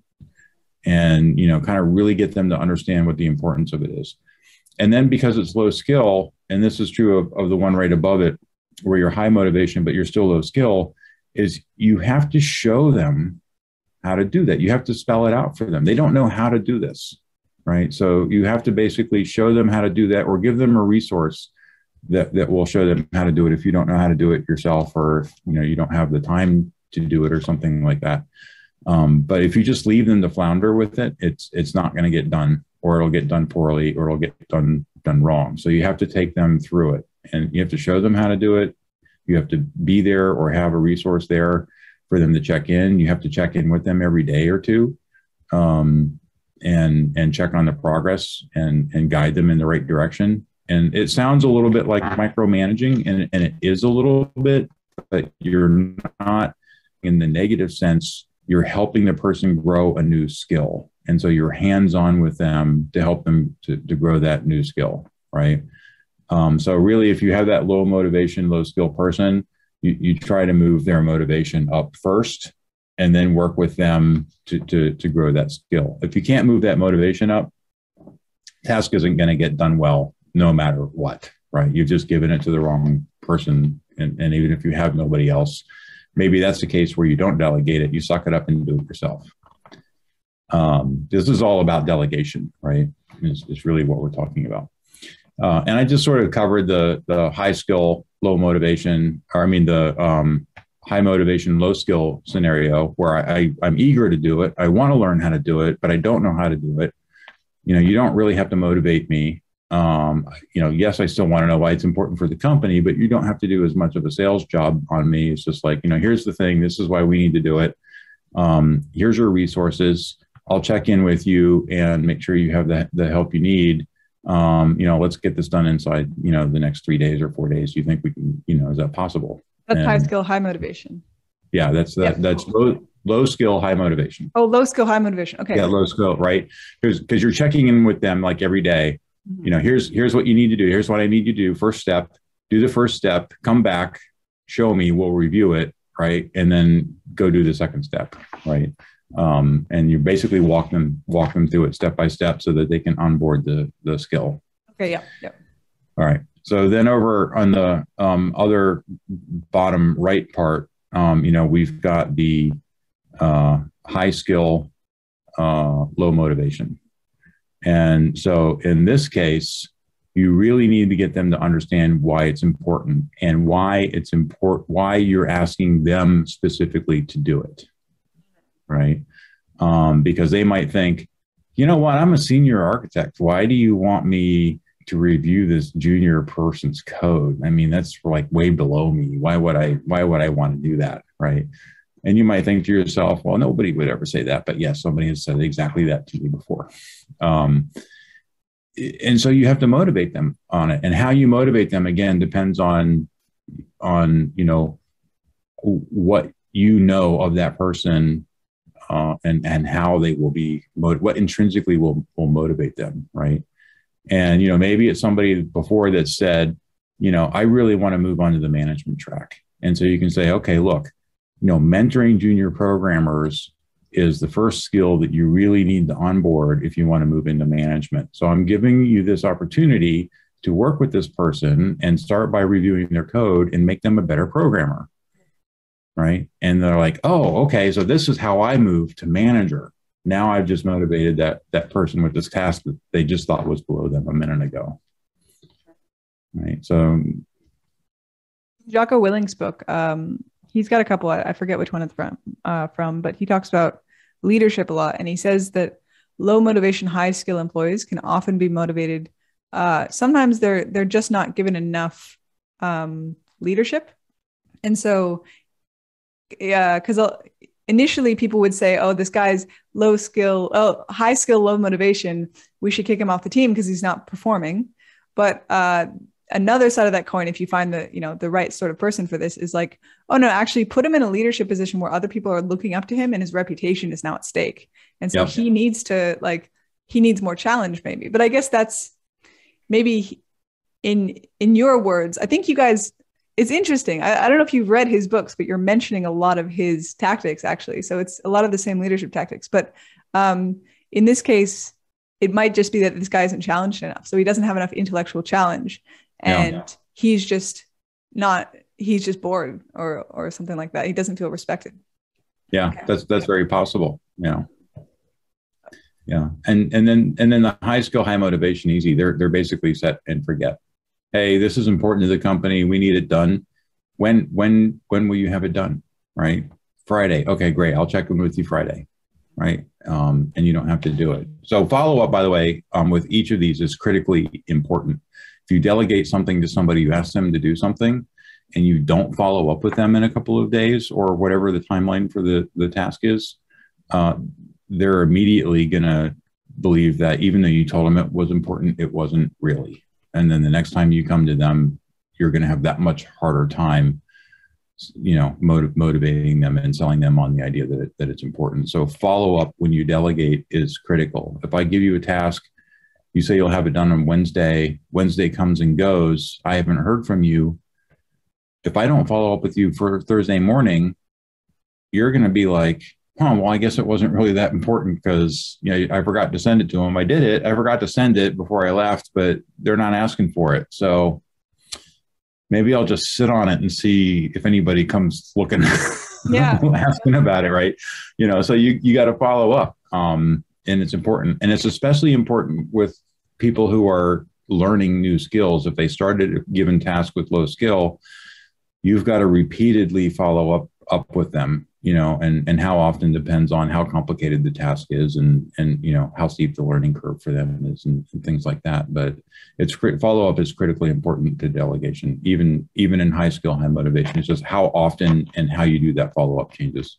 and you know kind of really get them to understand what the importance of it is and then because it's low skill and this is true of, of the one right above it, where you're high motivation, but you're still low skill, is you have to show them how to do that. You have to spell it out for them. They don't know how to do this, right? So you have to basically show them how to do that or give them a resource that, that will show them how to do it if you don't know how to do it yourself or if you know you don't have the time to do it or something like that. Um, but if you just leave them to flounder with it, it's it's not going to get done or it'll get done poorly or it'll get done done wrong. So you have to take them through it. And you have to show them how to do it. You have to be there or have a resource there for them to check in. You have to check in with them every day or two um, and and check on the progress and and guide them in the right direction. And it sounds a little bit like micromanaging and, and it is a little bit but you're not in the negative sense you're helping the person grow a new skill and so you're hands-on with them to help them to, to grow that new skill right? Um, so really if you have that low motivation low skill person you, you try to move their motivation up first and then work with them to, to, to grow that skill. If you can't move that motivation up task isn't going to get done well no matter what right? You've just given it to the wrong person and, and even if you have nobody else maybe that's the case where you don't delegate it you suck it up and do it yourself um, this is all about delegation, right? It's, really what we're talking about. Uh, and I just sort of covered the the high skill, low motivation, or I mean the um, high motivation, low skill scenario where I, I am eager to do it. I want to learn how to do it, but I don't know how to do it. You know, you don't really have to motivate me. Um, you know, yes, I still want to know why it's important for the company, but you don't have to do as much of a sales job on me. It's just like, you know, here's the thing. This is why we need to do it. Um, here's your resources I'll check in with you and make sure you have the, the help you need. Um, you know, let's get this done inside, you know, the next three days or four days. Do you think we can, you know, is that possible? That's and, high skill, high motivation. Yeah, that's that, yeah. that's low low skill, high motivation. Oh, low skill, high motivation. Okay. Yeah, low skill, right? Because because you're checking in with them like every day. Mm-hmm. You know, here's here's what you need to do. Here's what I need you to do. First step, do the first step, come back, show me, we'll review it, right? And then go do the second step, right? Um, and you basically walk them walk them through it step by step so that they can onboard the the skill. Okay. Yeah. Yeah. All right. So then over on the um, other bottom right part, um, you know, we've got the uh, high skill, uh, low motivation. And so in this case, you really need to get them to understand why it's important and why it's important, why you're asking them specifically to do it right? Um, because they might think, you know what, I'm a senior architect. Why do you want me to review this junior person's code? I mean, that's like way below me. Why would I? Why would I want to do that, right? And you might think to yourself, well, nobody would ever say that, but yes, somebody has said exactly that to me before. Um, and so you have to motivate them on it, and how you motivate them again depends on on you know what you know of that person uh, and and how they will be what intrinsically will will motivate them, right? And you know, maybe it's somebody before that said, you know, I really want to move on to the management track, and so you can say, okay, look, you know, mentoring junior programmers is the first skill that you really need to onboard if you want to move into management. So I'm giving you this opportunity to work with this person and start by reviewing their code and make them a better programmer right? And they're like, oh, okay, so this is how I move to manager. Now I've just motivated that that person with this task that they just thought was below them a minute ago. Right. So Jocko Willink's book, um, he's got a couple, I forget which one it's from, uh, from, but he talks about leadership a lot. And he says that low motivation, high skill employees can often be motivated. Uh, sometimes they're they're just not given enough um, leadership. And so yeah, because uh, initially people would say, "Oh, this guy's low skill, oh, high skill, low motivation. We should kick him off the team because he's not performing." But uh, another side of that coin, if you find the you know the right sort of person for this, is like, "Oh no, actually, put him in a leadership position where other people are looking up to him, and his reputation is now at stake, and so he needs to like he needs more challenge, maybe." But I guess that's maybe in in your words. I think you guys it's interesting. I, I, don't know if you've read his books, but you're mentioning a lot of his tactics actually. So it's a lot of the same leadership tactics. But um, in this case, it might just be that this guy isn't challenged enough. So he doesn't have enough intellectual challenge, and yeah. he's just not. He's just bored, or or something like that. He doesn't feel respected. Yeah, okay. that's that's very possible. Yeah. Yeah, and and then and then the high skill, high motivation, easy. They're they're basically set and forget hey, this is important to the company. We need it done. When when when will you have it done? Right? Friday. Okay, great. I'll check in with you Friday. right? Um, and you don't have to do it. So follow up, by the way, um, with each of these is critically important. If you delegate something to somebody, you ask them to do something, and you don't follow up with them in a couple of days or whatever the timeline for the the task is, uh, they're immediately going to believe that even though you told them it was important, it wasn't really. And then the next time you come to them, you're going to have that much harder time you know motiv- motivating them and selling them on the idea that, it, that it's important. So follow up when you delegate is critical. If i give you a task you say you'll have it done on wednesday wednesday comes and goes i haven't heard from you. If i don't follow up with you for thursday morning you're going to be like oh well i guess it wasn't really that important because you know i forgot to send it to them i did it. I forgot to send it before i left but they're not asking for it. So maybe I'll just sit on it and see if anybody comes looking, yeah, asking about it, right? You know, so you you got to follow up, um, and it's important, and it's especially important with people who are learning new skills. If they started a given task with low skill, you've got to repeatedly follow up up with them you know, and and how often depends on how complicated the task is, and and you know how steep the learning curve for them is, and, and things like that. But it's follow up is critically important to delegation, even even in high skill, high motivation. It's just how often and how you do that follow up changes.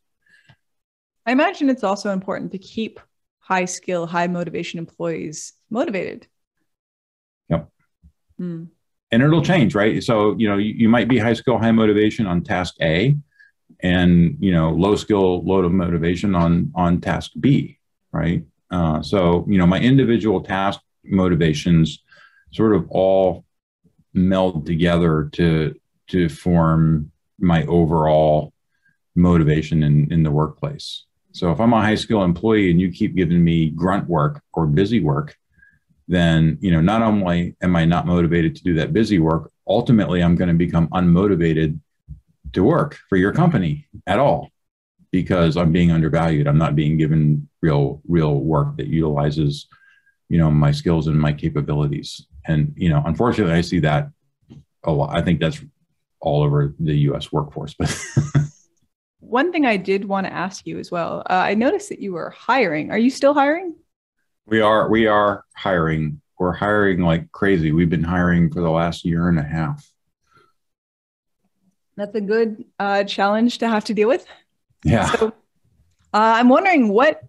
I imagine it's also important to keep high skill, high motivation employees motivated. Yep. Hmm. And it'll change, right? So, you know, you, you might be high skill, high motivation on task A, and you know low skill load of motivation on on task b right? Uh, so you know my individual task motivations sort of all meld together to to form my overall motivation in in the workplace. So if i'm a high skill employee and you keep giving me grunt work or busy work then you know not only am i not motivated to do that busy work ultimately i'm going to become unmotivated to work for your company at all because I'm being undervalued. I'm not being given real real work that utilizes, you know, my skills and my capabilities. And you know, unfortunately, I see that a lot. I think that's all over the U.S. workforce. But one thing I did want to ask you as well. Uh, I noticed that you were hiring. Are you still hiring? We are. We are hiring. We're hiring like crazy. We've been hiring for the last year and a half that's a good uh, challenge to have to deal with. Yeah. So, uh, I'm wondering what,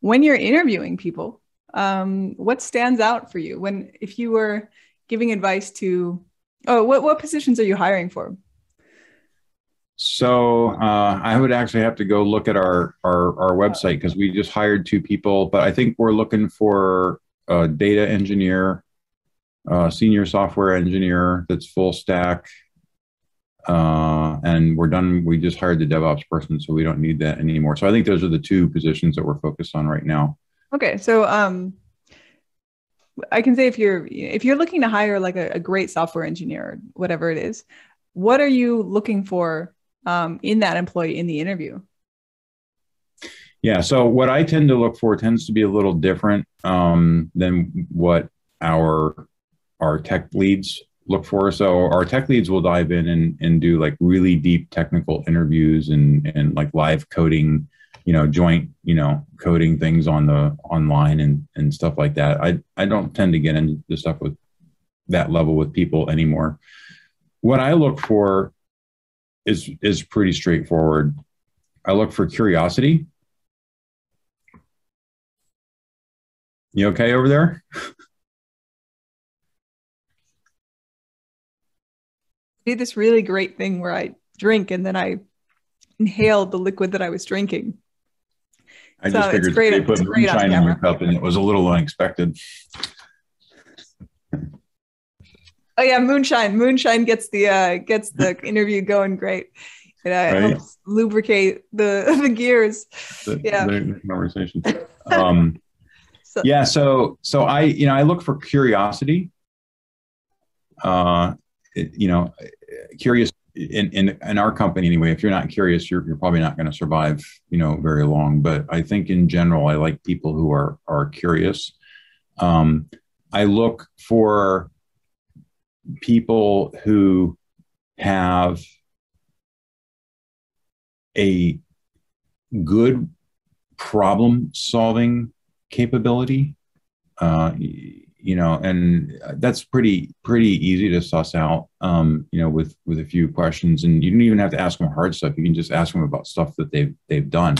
when you're interviewing people, um, what stands out for you when, if you were giving advice to, oh, what, what positions are you hiring for? So uh, I would actually have to go look at our our, our website because we just hired two people, but I think we're looking for a data engineer, a senior software engineer that's full stack, uh, and we're done. We just hired the DevOps person, so we don't need that anymore. So I think those are the two positions that we're focused on right now. Okay, so um, I can say if you're if you're looking to hire like a, a great software engineer, whatever it is, what are you looking for um, in that employee in the interview? Yeah, so what I tend to look for tends to be a little different um, than what our our tech leads look for. So our tech leads will dive in and, and do like really deep technical interviews and, and like live coding, you know, joint, you know, coding things on the online and, and stuff like that. I, I don't tend to get into stuff with that level with people anymore. What I look for is is pretty straightforward. I look for curiosity. You okay over there? did this really great thing where I drink and then I inhaled the liquid that I was drinking. I so just figured great, they put moonshine in your cup and it was a little unexpected. Oh yeah, moonshine. Moonshine gets the uh, gets the interview going great. It uh, right? helps lubricate the the gears. The, yeah, the conversation. Um, so, yeah, so so I you know I look for curiosity. Uh, you know, curious in, in, in our company anyway, if you're not curious, you're, you're probably not going to survive, you know, very long. But I think in general, I like people who are, are curious. Um, I look for people who have a good problem solving capability. Uh, you know, and that's pretty pretty easy to suss out. Um, you know, with with a few questions, and you don't even have to ask them hard stuff. You can just ask them about stuff that they've they've done,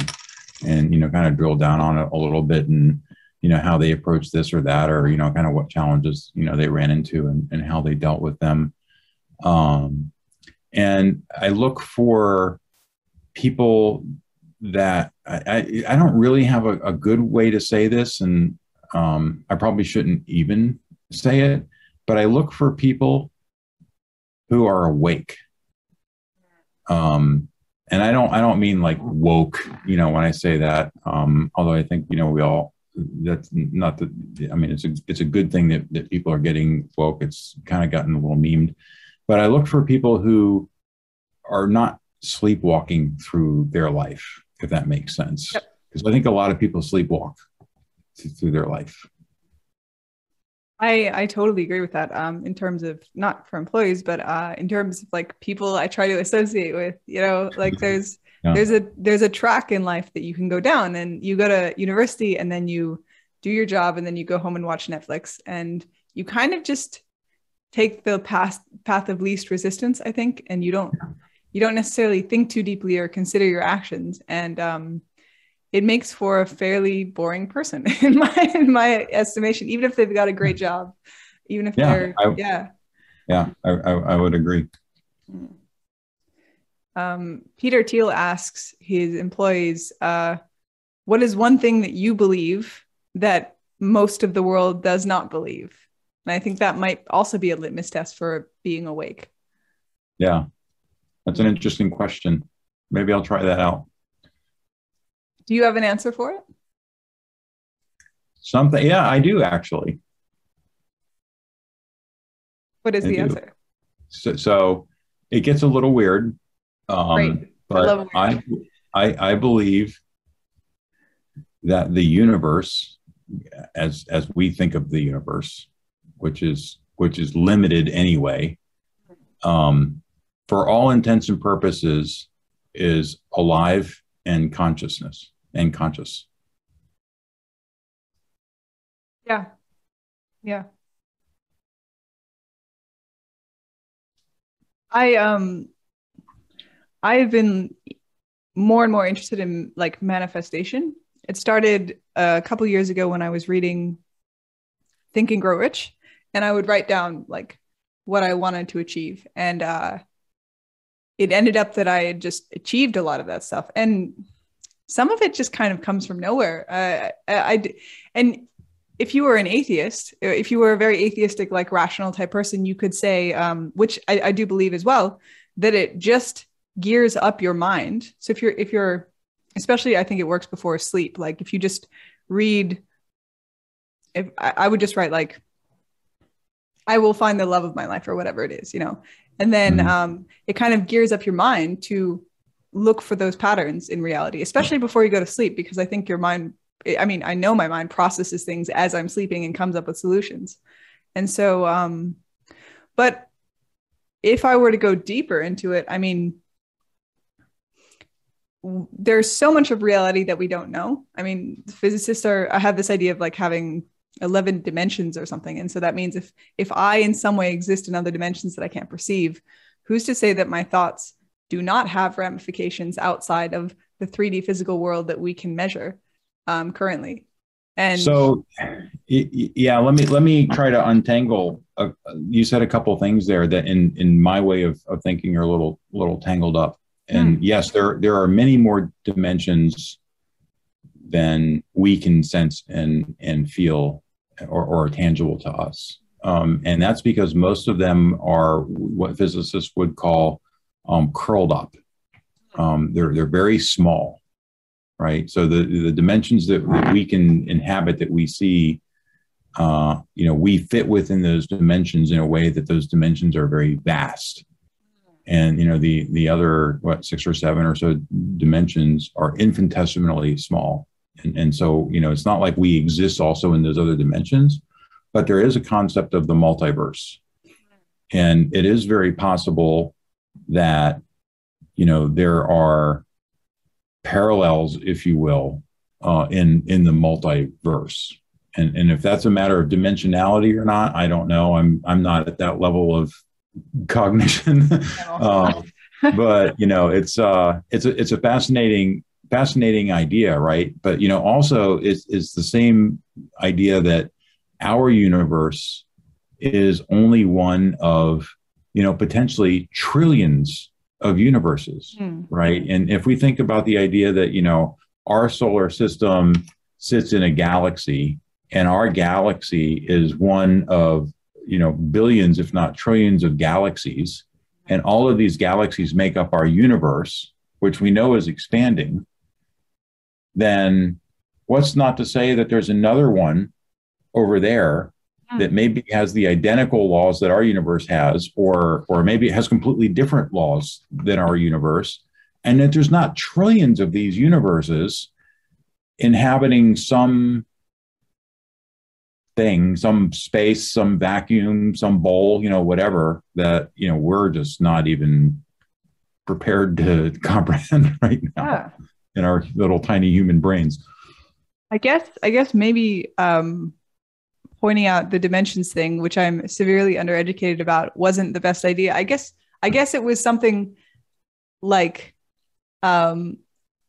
and you know, kind of drill down on it a little bit, and you know how they approach this or that, or you know, kind of what challenges you know they ran into and, and how they dealt with them. Um, and I look for people that I, I, I don't really have a, a, good way to say this, and um, I probably shouldn't even say it, but I look for people who are awake. Um, and I don't I don't mean like woke, you know, when I say that. Um, although I think you know we all that's not the I mean it's a it's a good thing that that people are getting woke. It's kind of gotten a little memed, but I look for people who are not sleepwalking through their life, if that makes sense. Because yep. I think a lot of people sleepwalk through their life. I I totally agree with that. Um, in terms of not for employees, but uh, in terms of like people I try to associate with. You know, like there's yeah. there's a there's a track in life that you can go down, and you go to university, and then you do your job, and then you go home and watch Netflix, and you kind of just take the path path of least resistance, I think, and you don't you don't necessarily think too deeply or consider your actions, and um, it makes for a fairly boring person in my in my estimation even if they've got a great job even if yeah, they're I, yeah. Yeah I, I, I would agree. Mm. um, peter thiel asks his employees uh, what is one thing that you believe that most of the world does not believe? And i think that might also be a litmus test for being awake. Yeah. That's an interesting question. Maybe i'll try that out do you have an answer for it? Something, yeah, I do actually. What is I the do. answer? So, so, it gets a little weird, um, but I, I, I believe that the universe, as as we think of the universe, which is which is limited anyway, um, for all intents and purposes, is alive and consciousness and conscious. Yeah. Yeah. I um I've been more and more interested in like manifestation. It started a couple years ago when I was reading Think and Grow Rich and I would write down like what I wanted to achieve and uh it ended up that I had just achieved a lot of that stuff and some of it just kind of comes from nowhere. Uh, I, I, and if you were an atheist, if you were a very atheistic, like rational type person, you could say, um, which I, I do believe as well, that it just gears up your mind. So if you're, if you're, especially, I think it works before sleep. Like if you just read, if I, I would just write like, I will find the love of my life or whatever it is, you know, and then mm-hmm. um, it kind of gears up your mind to look for those patterns in reality, especially before you go to sleep, because I think your mind, I mean, I know my mind processes things as I'm sleeping and comes up with solutions. And so, um, but if I were to go deeper into it, I mean, there's so much of reality that we don't know. I mean, physicists are, I have this idea of like having 11 dimensions or something. And so that means if, if I in some way exist in other dimensions that I can't perceive, who's to say that my thoughts do not have ramifications outside of the 3D physical world that we can measure um, currently. And so, yeah, let me let me try to untangle. A, you said a couple things there that, in in my way of, of thinking, are a little little tangled up. And hmm. yes, there there are many more dimensions than we can sense and and feel or, or tangible to us. Um, and that's because most of them are what physicists would call um, curled up. Um, they're they're very small, right? So the the dimensions that, that we can inhabit that we see, uh, you know, we fit within those dimensions in a way that those dimensions are very vast. And you know the the other what six or seven or so dimensions are infinitesimally small, and and so you know it's not like we exist also in those other dimensions, but there is a concept of the multiverse, and it is very possible that you know there are parallels if you will uh, in in the multiverse. And and if that's a matter of dimensionality or not, I don't know. I'm I'm not at that level of cognition. um, but you know, it's uh, it's a it's a fascinating fascinating idea, right? But you know, also it's it's the same idea that our universe is only one of you know potentially trillions of universes, mm. right? And if we think about the idea that you know our solar system sits in a galaxy, and our galaxy is one of you know billions, if not trillions, of galaxies, and all of these galaxies make up our universe, which we know is expanding. Then, what's not to say that there's another one over there. That maybe has the identical laws that our universe has, or or maybe it has completely different laws than our universe, and that there's not trillions of these universes inhabiting some thing, some space, some vacuum, some bowl, you know, whatever that, you know, we're just not even prepared to comprehend right now yeah. in our little tiny human brains. I guess, I guess maybe um, pointing out the dimensions thing, which I'm severely undereducated about, wasn't the best idea. I guess, I guess it was something like um,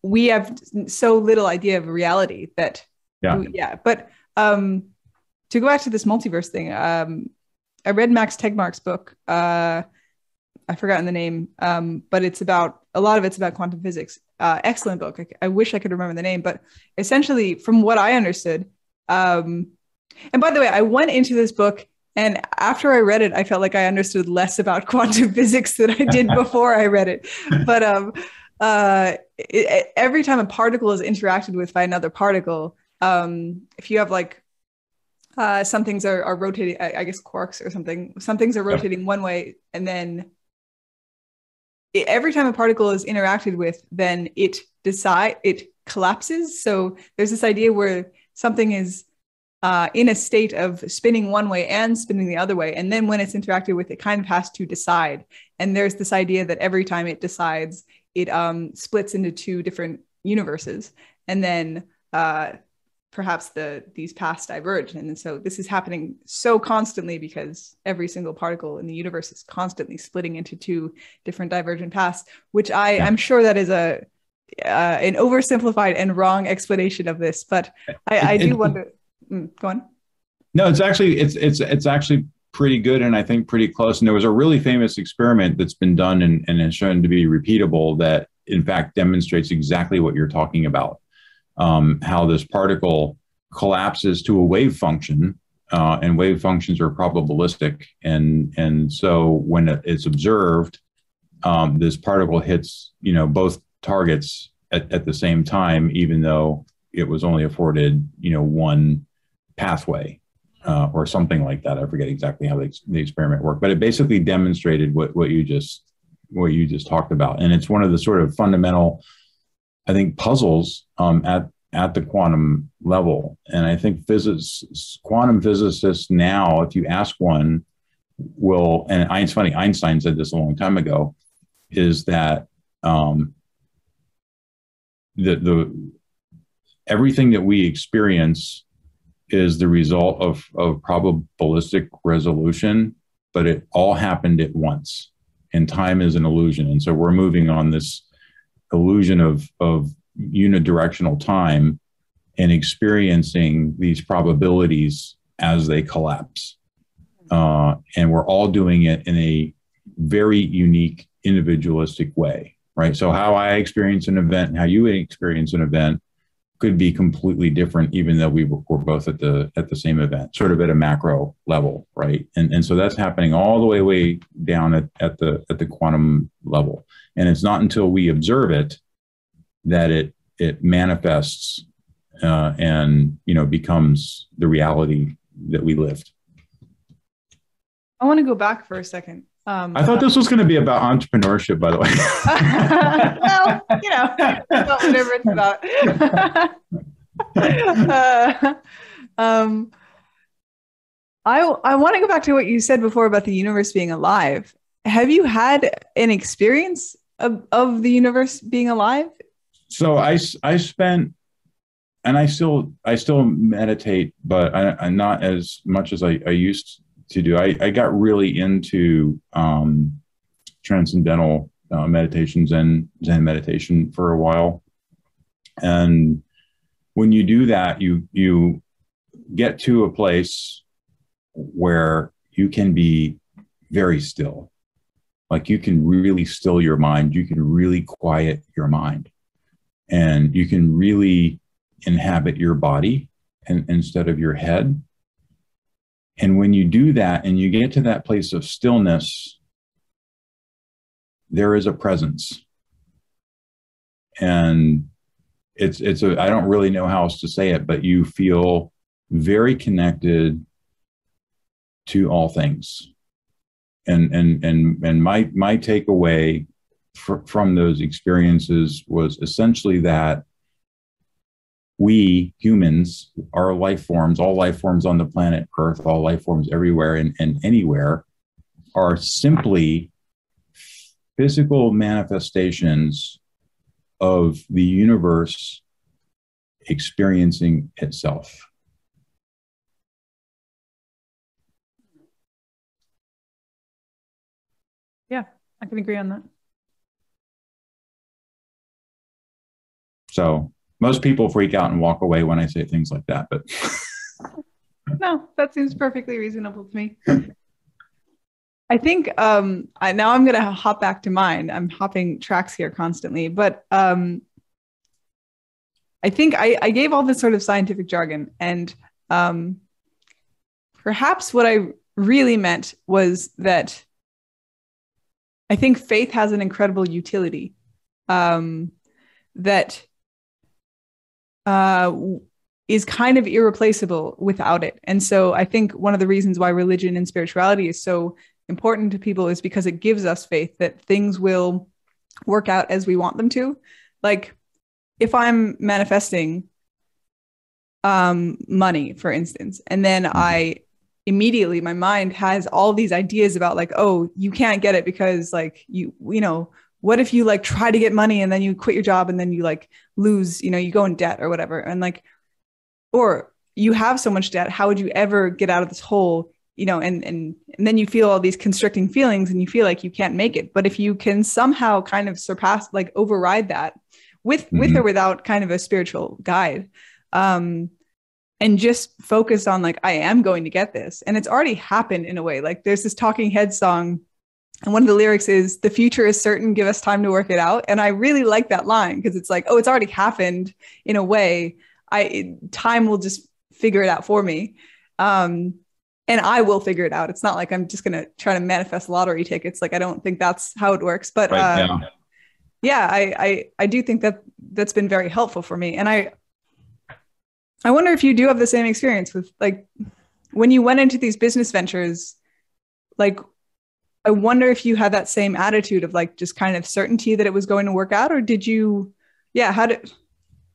we have so little idea of reality that, yeah, we, yeah. But um, to go back to this multiverse thing, um, I read Max Tegmark's book. Uh, I've forgotten the name, um, but it's about a lot of it's about quantum physics. Uh, excellent book. I, I, wish I could remember the name, but essentially, from what I understood, um, and by the way, I went into this book, and after I read it, I felt like I understood less about quantum physics than I did before I read it. But um, uh, it, every time a particle is interacted with by another particle, um, if you have like uh, some things are, are rotating, I, I, guess quarks or something. Some things are rotating one way, and then it, every time a particle is interacted with, then it decide it collapses. So there's this idea where something is uh, in a state of spinning one way and spinning the other way, and then when it's interacted with, it kind of has to decide. And there's this idea that every time it decides, it um, splits into two different universes, and then uh, perhaps the these paths diverge and so this is happening so constantly because every single particle in the universe is constantly splitting into two different divergent paths which i yeah. i'm sure that is a uh, an oversimplified and wrong explanation of this but i, I do wonder mm, go on. No it's actually it's it's it's actually pretty good and i think pretty close. And there was a really famous experiment that's been done and, and shown to be repeatable that in fact demonstrates exactly what you're talking about. Um, how this particle collapses to a wave function, uh, and wave functions are probabilistic, and and so when it's observed, um, this particle hits you know both targets at, at the same time, even though it was only afforded you know one pathway uh, or something like that. I forget exactly how the, the experiment worked, but it basically demonstrated what what you just what you just talked about, and it's one of the sort of fundamental I think puzzles um, at at the quantum level. And I think physics, quantum physicists now, if you ask one, will and it's funny, Einstein said this a long time ago, is that um, the the everything that we experience is the result of of probabilistic resolution, but it all happened at once, and time is an illusion, and so we're moving on this illusion of of unidirectional time and experiencing these probabilities as they collapse. Uh, and we're all doing it in a very unique, individualistic way, right? So, how I experience an event and how you experience an event could be completely different, even though we were both at the at the same event, sort of at a macro level, right? And and so that's happening all the way way down at, at the at the quantum level. And it's not until we observe it that it it manifests uh, and you know becomes the reality that we lived. I want to go back for a second. Um, I thought this was going to be about entrepreneurship, by the way. well, you know, about whatever it's about. uh, um, I I want to go back to what you said before about the universe being alive. Have you had an experience of, of the universe being alive? so I, I spent and I still I still meditate, but I, I not as much as I, I used to do. I, I got really into um, transcendental uh, meditations and Zen meditation for a while, and when you do that, you you get to a place where you can be very still. Like you can really still your mind, you can really quiet your mind, and you can really inhabit your body and, instead of your head. And when you do that and you get to that place of stillness, there is a presence. And it's it's a I don't really know how else to say it, but you feel very connected to all things. And and and and my my takeaway fr- from those experiences was essentially that we humans, our life forms, all life forms on the planet Earth, all life forms everywhere and, and anywhere, are simply physical manifestations of the universe experiencing itself. Yeah, I can agree on that. So most people freak out and walk away when I say things like that, but no, that seems perfectly reasonable to me. I think um, I, now I'm going to hop back to mine. I'm hopping tracks here constantly, but um, I think I, I, gave all this sort of scientific jargon, and um, perhaps what I really meant was that I think faith has an incredible utility. Um, that uh, is kind of irreplaceable without it. And so I think one of the reasons why religion and spirituality is so important to people is because it gives us faith that things will work out as we want them to. Like if I'm manifesting um, money, for instance, and then mm-hmm. I immediately my mind has all these ideas about like, oh, you can't get it because like you, you know, what if you like try to get money and then you quit your job and then you like lose you know you go in debt or whatever? And like or you have so much debt how would you ever get out of this hole you know and and and then you feel all these constricting feelings and you feel like you can't make it. But if you can somehow kind of surpass like override that with mm-hmm. with or without kind of a spiritual guide um and just focus on like i am going to get this. And it's already happened in a way. Like there's this talking head song and one of the lyrics is, The future is certain, give us time to work it out. And I really like that line because it's like, oh, it's already happened in a way. I time will just figure it out for me. Um, and I will figure it out. It's not like I'm just gonna try to manifest lottery tickets. Like I don't think that's how it works. But right, uh, yeah, I, I I do think that that's been very helpful for me. And I I wonder if you do have the same experience with like when you went into these business ventures, like I wonder if you had that same attitude of like just kind of certainty that it was going to work out, or did you, yeah, how did?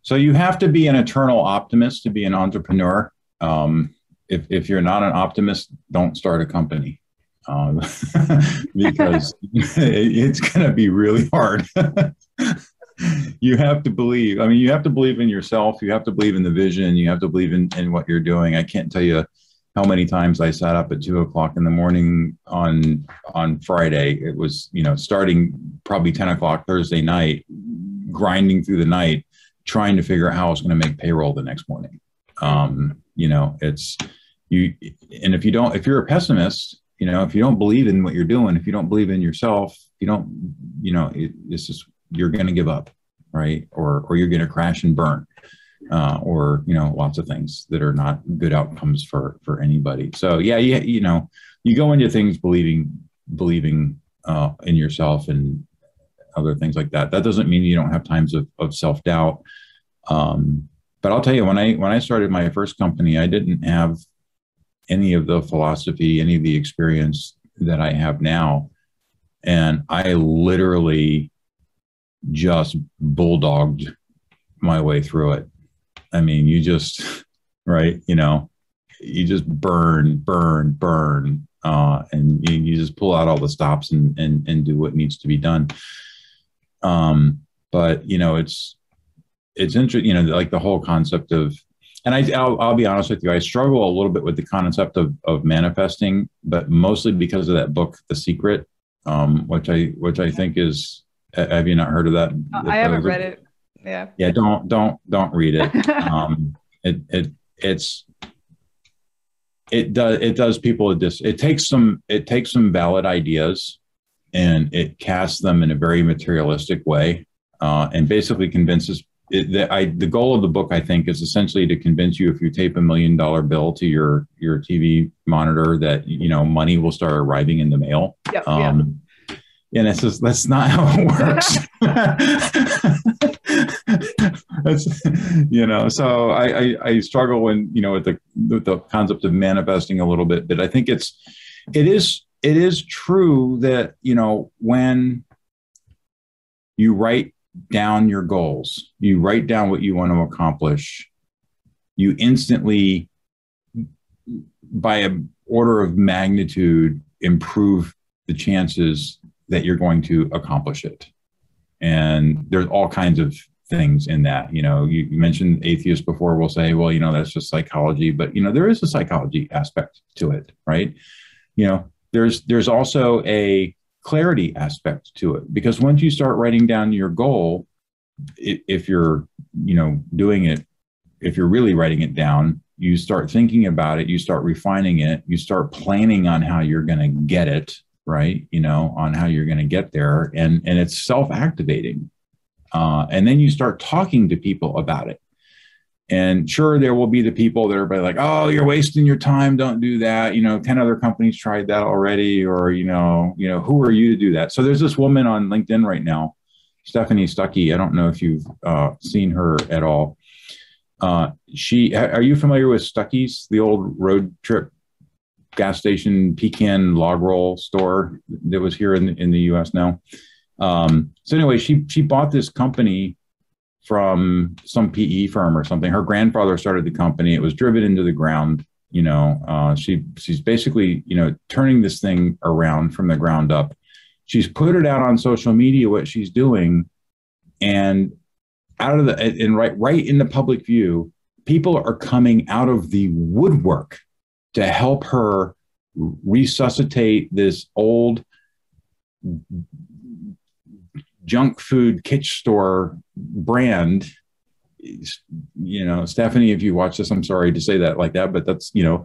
So you have to be an eternal optimist to be an entrepreneur. Um, if, if you're not an optimist, don't start a company um, because it's going to be really hard. you have to believe. I mean, you have to believe in yourself. You have to believe in the vision. You have to believe in, in what you're doing. I can't tell you how many times I sat up at two o'clock in the morning on on Friday. It was you know starting probably ten o'clock Thursday night, grinding through the night, trying to figure out how I was going to make payroll the next morning. Um, you know, it's you, and if you don't, if you're a pessimist, you know, if you don't believe in what you're doing, if you don't believe in yourself, you don't, you know, it, it's just you're going to give up, right? Or or you're going to crash and burn uh, or you know lots of things that are not good outcomes for for anybody. So yeah yeah you know you go into things believing believing uh, in yourself and other things like that. That doesn't mean you don't have times of, of self-doubt. Um, but i'll tell you when i when i started my first company i didn't have any of the philosophy any of the experience that i have now. And i literally just bulldogged my way through it I mean, you just, right, you know, you just burn, burn, burn, uh, and you, you just pull out all the stops and, and, and do what needs to be done. Um, but, you know, it's, it's interesting, you know, like the whole concept of, and I, I'll, I'll be honest with you, I struggle a little bit with the concept of, of manifesting, but mostly because of that book, The Secret, um, which I, which I think is, have you not heard of that? I haven't read it. Yeah. Yeah. Don't, don't, don't read it. um, it, it, it's, it does, it does people a dis, it takes some, it takes some valid ideas and it casts them in a very materialistic way uh, and basically convinces it, the, I, the goal of the book, I think, is essentially to convince you if you tape a million dollar bill to your your TV monitor that you know money will start arriving in the mail. Yep, um, yeah. And it's just that's not how it works. you know, so I, I, I struggle when you know with the with the concept of manifesting a little bit, but I think it's it is it is true that you know when you write down your goals you write down what you want to accomplish you instantly by an order of magnitude improve the chances that you're going to accomplish it. And there's all kinds of things in that you know you, mentioned atheists before will say well you know that's just psychology but you know there is a psychology aspect to it right? You know there's there's also a clarity aspect to it because once you start writing down your goal if you're you know doing it if you're really writing it down you start thinking about it you start refining it you start planning on how you're going to get it right you know on how you're going to get there and and it's self-activating uh, and then you start talking to people about it and sure, there will be the people that are like, "Oh, you're wasting your time. Don't do that." You know, ten other companies tried that already, or you know, you know, who are you to do that? So there's this woman on LinkedIn right now, Stephanie Stuckey. I don't know if you've uh, seen her at all. Uh, she, are you familiar with Stuckey's, the old road trip gas station pecan log roll store that was here in in the U.S. now? Um, so anyway, she she bought this company from some PE firm or something. Her grandfather started the company. It was driven into the ground. You know, uh, she she's basically you know turning this thing around from the ground up. She's put it out on social media what she's doing, and out of the and right right in the public view, people are coming out of the woodwork to help her resuscitate this old junk food kitsch store brand. You know stephanie if you watch this i'm sorry to say that like that but that's you know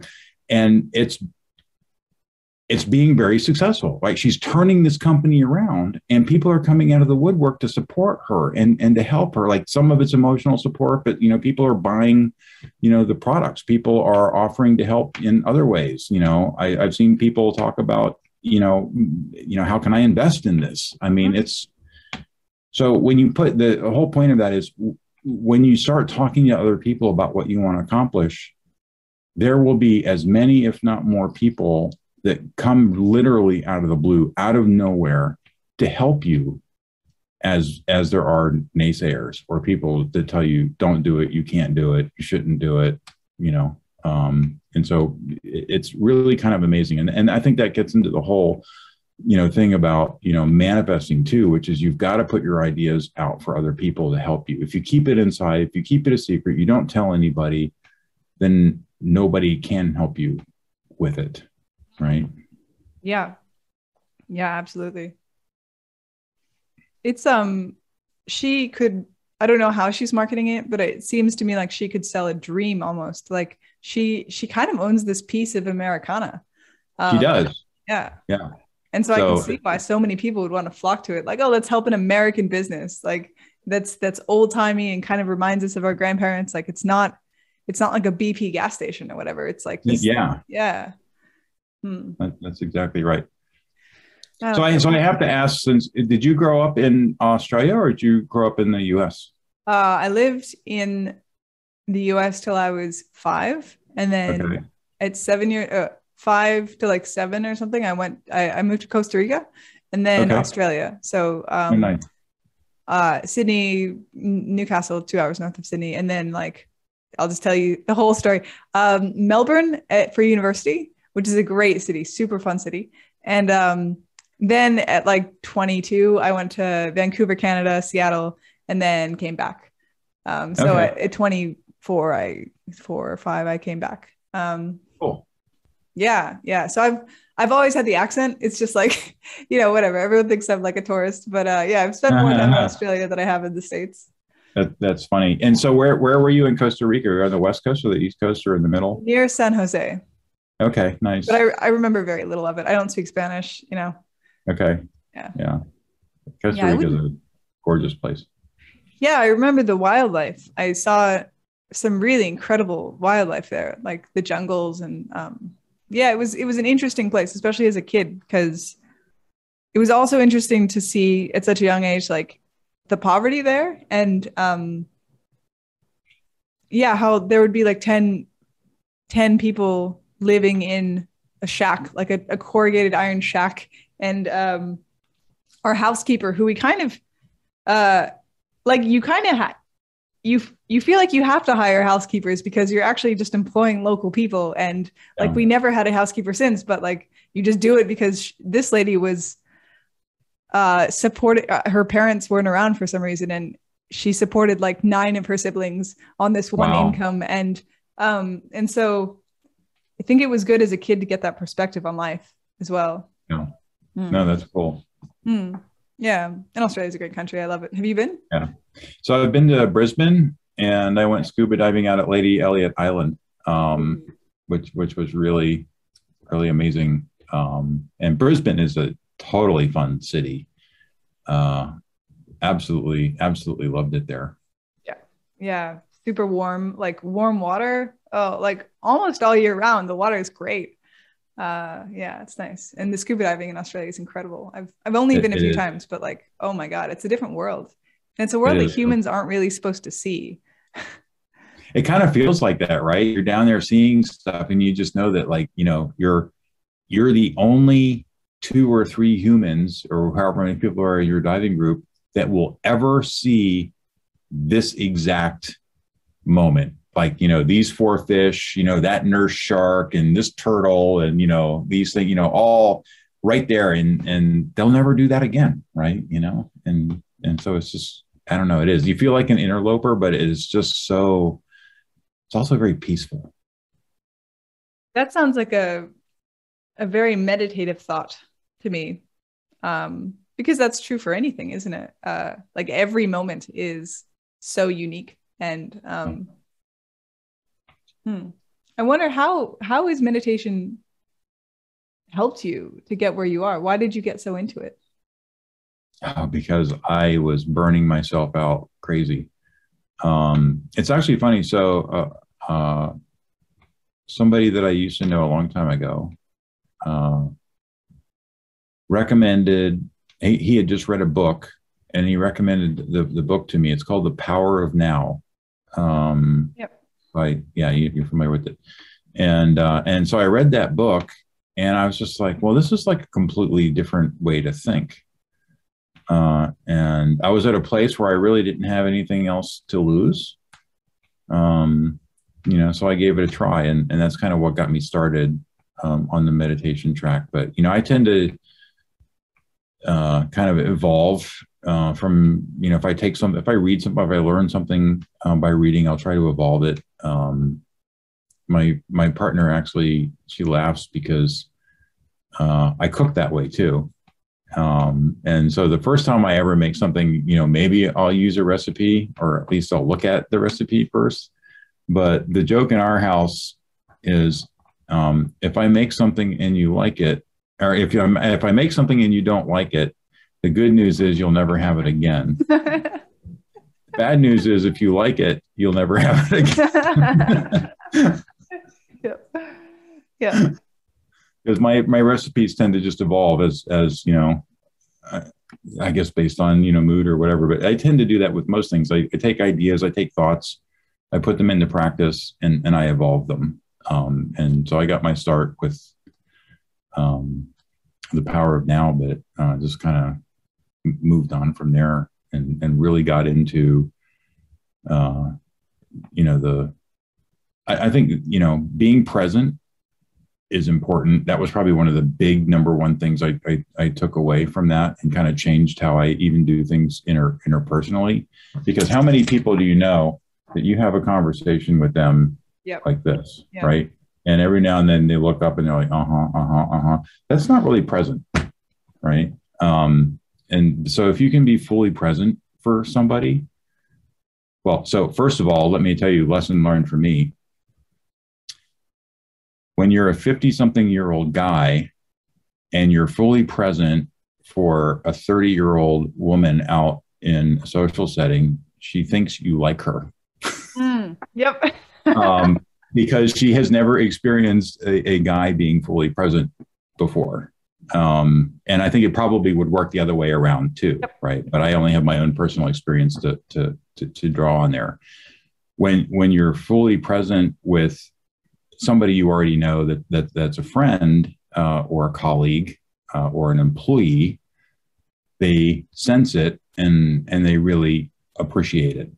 and it's it's being very successful like she's turning this company around and people are coming out of the woodwork to support her and and to help her. Like some of it's emotional support but you know people are buying you know the products. People are offering to help in other ways you know. I, i've seen people talk about you know you know how can i invest in this? I mean mm-hmm. it's so when you put the, the whole point of that is when you start talking to other people about what you want to accomplish, there will be as many, if not more, people that come literally out of the blue, out of nowhere, to help you, as as there are naysayers or people that tell you don't do it, you can't do it, you shouldn't do it, you know. Um, and so it's really kind of amazing, and and I think that gets into the whole you know thing about you know manifesting too which is you've got to put your ideas out for other people to help you. If you keep it inside if you keep it a secret you don't tell anybody then nobody can help you with it right? Yeah. Yeah absolutely. It's um she could i don't know how she's marketing it but it seems to me like she could sell a dream almost. Like she she kind of owns this piece of americana. Um, she does. yeah. Yeah and so, so I can see why so many people would want to flock to it. Like, oh, let's help an American business. Like that's that's old timey and kind of reminds us of our grandparents. Like it's not it's not like a BP gas station or whatever. It's like this, yeah, yeah. Hmm. That's exactly right. Oh, so I so I have to ask: since did you grow up in Australia or did you grow up in the U.S.? Uh, I lived in the U.S. till I was five, and then okay. at seven years, uh, five to like seven or something, I went, I, I moved to Costa Rica and then okay. Australia. So, um, nice. uh, Sydney, Newcastle, two hours north of Sydney. And then like, I'll just tell you the whole story. Um, Melbourne at, for university, which is a great city, super fun city. And, um, then at like 22, I went to Vancouver, Canada, Seattle, and then came back. Um, so okay. at, at 24, I four or five, I came back. Um, cool. Yeah, yeah. So I've I've always had the accent. It's just like, you know, whatever. Everyone thinks I'm like a tourist, but uh, yeah, I've spent more time in Australia than I have in the states. That, that's funny. And so, where where were you in Costa Rica? Are on the west coast or the east coast or in the middle? Near San Jose. Okay, nice. But I, I remember very little of it. I don't speak Spanish. You know. Okay. Yeah. Yeah. Costa yeah, Rica is a gorgeous place. Yeah, I remember the wildlife. I saw some really incredible wildlife there, like the jungles and um, yeah, it was it was an interesting place, especially as a kid, because it was also interesting to see at such a young age like the poverty there and um, yeah, how there would be like 10, 10 people living in a shack, like a, a corrugated iron shack, and um, our housekeeper, who we kind of uh, like, you kind of had you you feel like you have to hire housekeepers because you're actually just employing local people and like yeah. we never had a housekeeper since but like you just do it because sh- this lady was uh supported uh, her parents weren't around for some reason and she supported like nine of her siblings on this one wow. income and um and so i think it was good as a kid to get that perspective on life as well yeah mm. no that's cool mm. Yeah and australia is a great country i love it have you been yeah so I've been to Brisbane and I went scuba diving out at Lady Elliot Island, um, which which was really really amazing. Um, and Brisbane is a totally fun city. Uh, absolutely, absolutely loved it there. Yeah, yeah, super warm, like warm water. Oh, like almost all year round. The water is great. Uh, yeah, it's nice. And the scuba diving in Australia is incredible. I've I've only it, been a few is. times, but like, oh my god, it's a different world. And it's a world that humans aren't really supposed to see. it kind of feels like that, right? You're down there seeing stuff and you just know that like, you know, you're you're the only two or three humans or however many people are in your diving group that will ever see this exact moment like you know these four fish you know that nurse shark and this turtle and you know these things you know all right there and and they'll never do that again right you know and and so it's just I don't know. It is. You feel like an interloper, but it is just so. It's also very peaceful. That sounds like a a very meditative thought to me, um, because that's true for anything, isn't it? Uh, like every moment is so unique, and um, hmm. I wonder how how is meditation helped you to get where you are? Why did you get so into it? uh, because I was burning myself out crazy. Um, it's actually funny. So, uh, uh, somebody that I used to know a long time ago uh, recommended, he, he, had just read a book and he recommended the, the book to me. It's called The Power of Now. Um, yep. By, yeah, you, are familiar with it. And, uh, and so I read that book and I was just like, well, this is like a completely different way to think. Uh, and I was at a place where I really didn't have anything else to lose. Um, you know, so I gave it a try, and, and that's kind of what got me started um, on the meditation track. But you know, I tend to uh, kind of evolve uh, from you know, if I take some, if I read something, if I learn something um, by reading, I'll try to evolve it. Um, my my partner actually she laughs because uh, I cook that way too. Um, and so the first time I ever make something, you know, maybe I'll use a recipe or at least I'll look at the recipe first. But the joke in our house is um, if I make something and you like it, or if you if I make something and you don't like it, the good news is you'll never have it again. Bad news is if you like it, you'll never have it again. yeah. Yeah because my my recipes tend to just evolve as as you know I, I, guess based on you know mood or whatever but i tend to do that with most things I, I, take ideas i take thoughts i put them into practice and and i evolve them um, and so i got my start with um, the power of now but uh, just kind of moved on from there and and really got into uh, you know the I, I think you know being present is important. That was probably one of the big number one things I, I, I took away from that and kind of changed how I even do things inter, interpersonally. Because how many people do you know that you have a conversation with them Yep. like this, Yeah. right? And every now and then they look up and they're like, uh huh, uh huh, uh huh. That's not really present, right? Um, and so if you can be fully present for somebody, well, so first of all, let me tell you, lesson learned for me. When you're a 50 something year old guy and you're fully present for a 30 year old woman out in a social setting, she thinks you like her Mm, yep. um, because she has never experienced a, a guy being fully present before. Um, and I think it probably would work the other way around too, right? But I only have my own personal experience to, to, to, to draw on there. When, when you're fully present with somebody you already know that, that that's a friend uh, or a colleague uh, or an employee, they sense it and, and they really appreciate it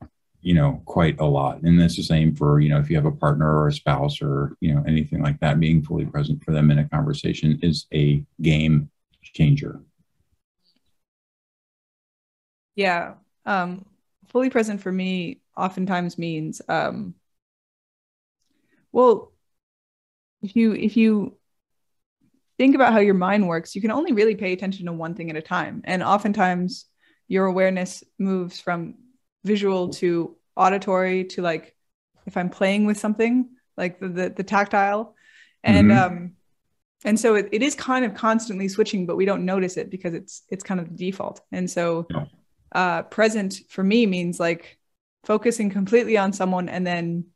you know quite a lot. And that's the same for you know if you have a partner or a spouse or you know anything like that being fully present for them in a conversation is a game changer. Yeah. Um, fully present for me oftentimes means, um, well, if you if you think about how your mind works, you can only really pay attention to one thing at a time, and oftentimes your awareness moves from visual to auditory to like if I'm playing with something like the the, the tactile, and Mhm. um, and so it, it is kind of constantly switching, but we don't notice it because it's it's kind of the default, and so Yeah. uh, present for me means like focusing completely on someone and then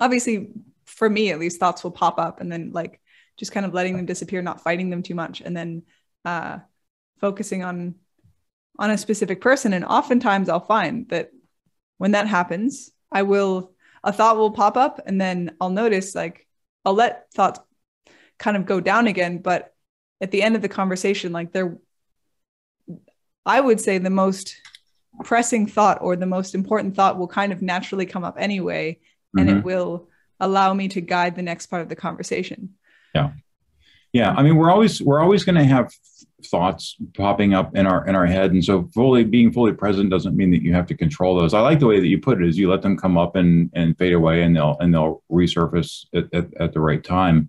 obviously for me at least thoughts will pop up and then like just kind of letting them disappear not fighting them too much and then uh, focusing on on a specific person and oftentimes i'll find that when that happens i will a thought will pop up and then i'll notice like i'll let thoughts kind of go down again but at the end of the conversation like they're I would say the most pressing thought or the most important thought will kind of naturally come up anyway, and Mhm. it will allow me to guide the next part of the conversation. Yeah. Yeah i mean we're always we're always going to have thoughts popping up in our in our head. And so fully being fully present doesn't mean that you have to control those. I like the way that you put it is you let them come up and and fade away and they'll and they'll resurface at, at, at the right time.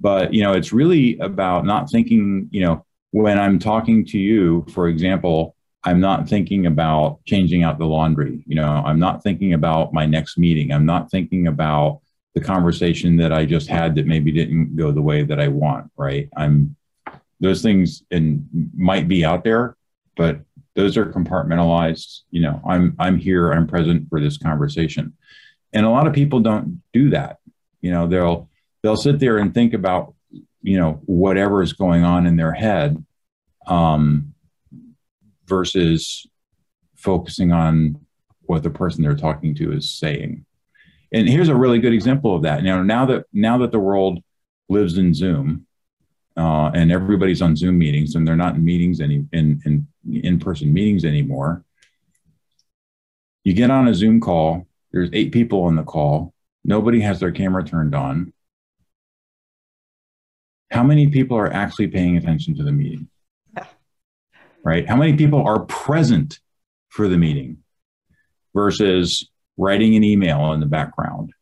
But you know it's really about not thinking you know when i'm talking to you for example i'm not thinking about changing out the laundry. You know i'm not thinking about my next meeting. I'm not thinking about the conversation that i just had that maybe didn't go the way that i want right? I'm those things and might be out there but those are compartmentalized you know i'm i'm here i'm present for this conversation. And a lot of people don't do that. You know they'll they'll sit there and think about you know whatever is going on in their head um, versus focusing on what the person they're talking to is saying. And here's a really good example of that. You know now that now that the world lives in zoom uh, and everybody's on zoom meetings and they're not in meetings any in in in-person meetings anymore. You get on a zoom call there's eight people on the call nobody has their camera turned on. How many people are actually paying attention to the meeting? Right? How many people are present for the meeting versus writing an email in the background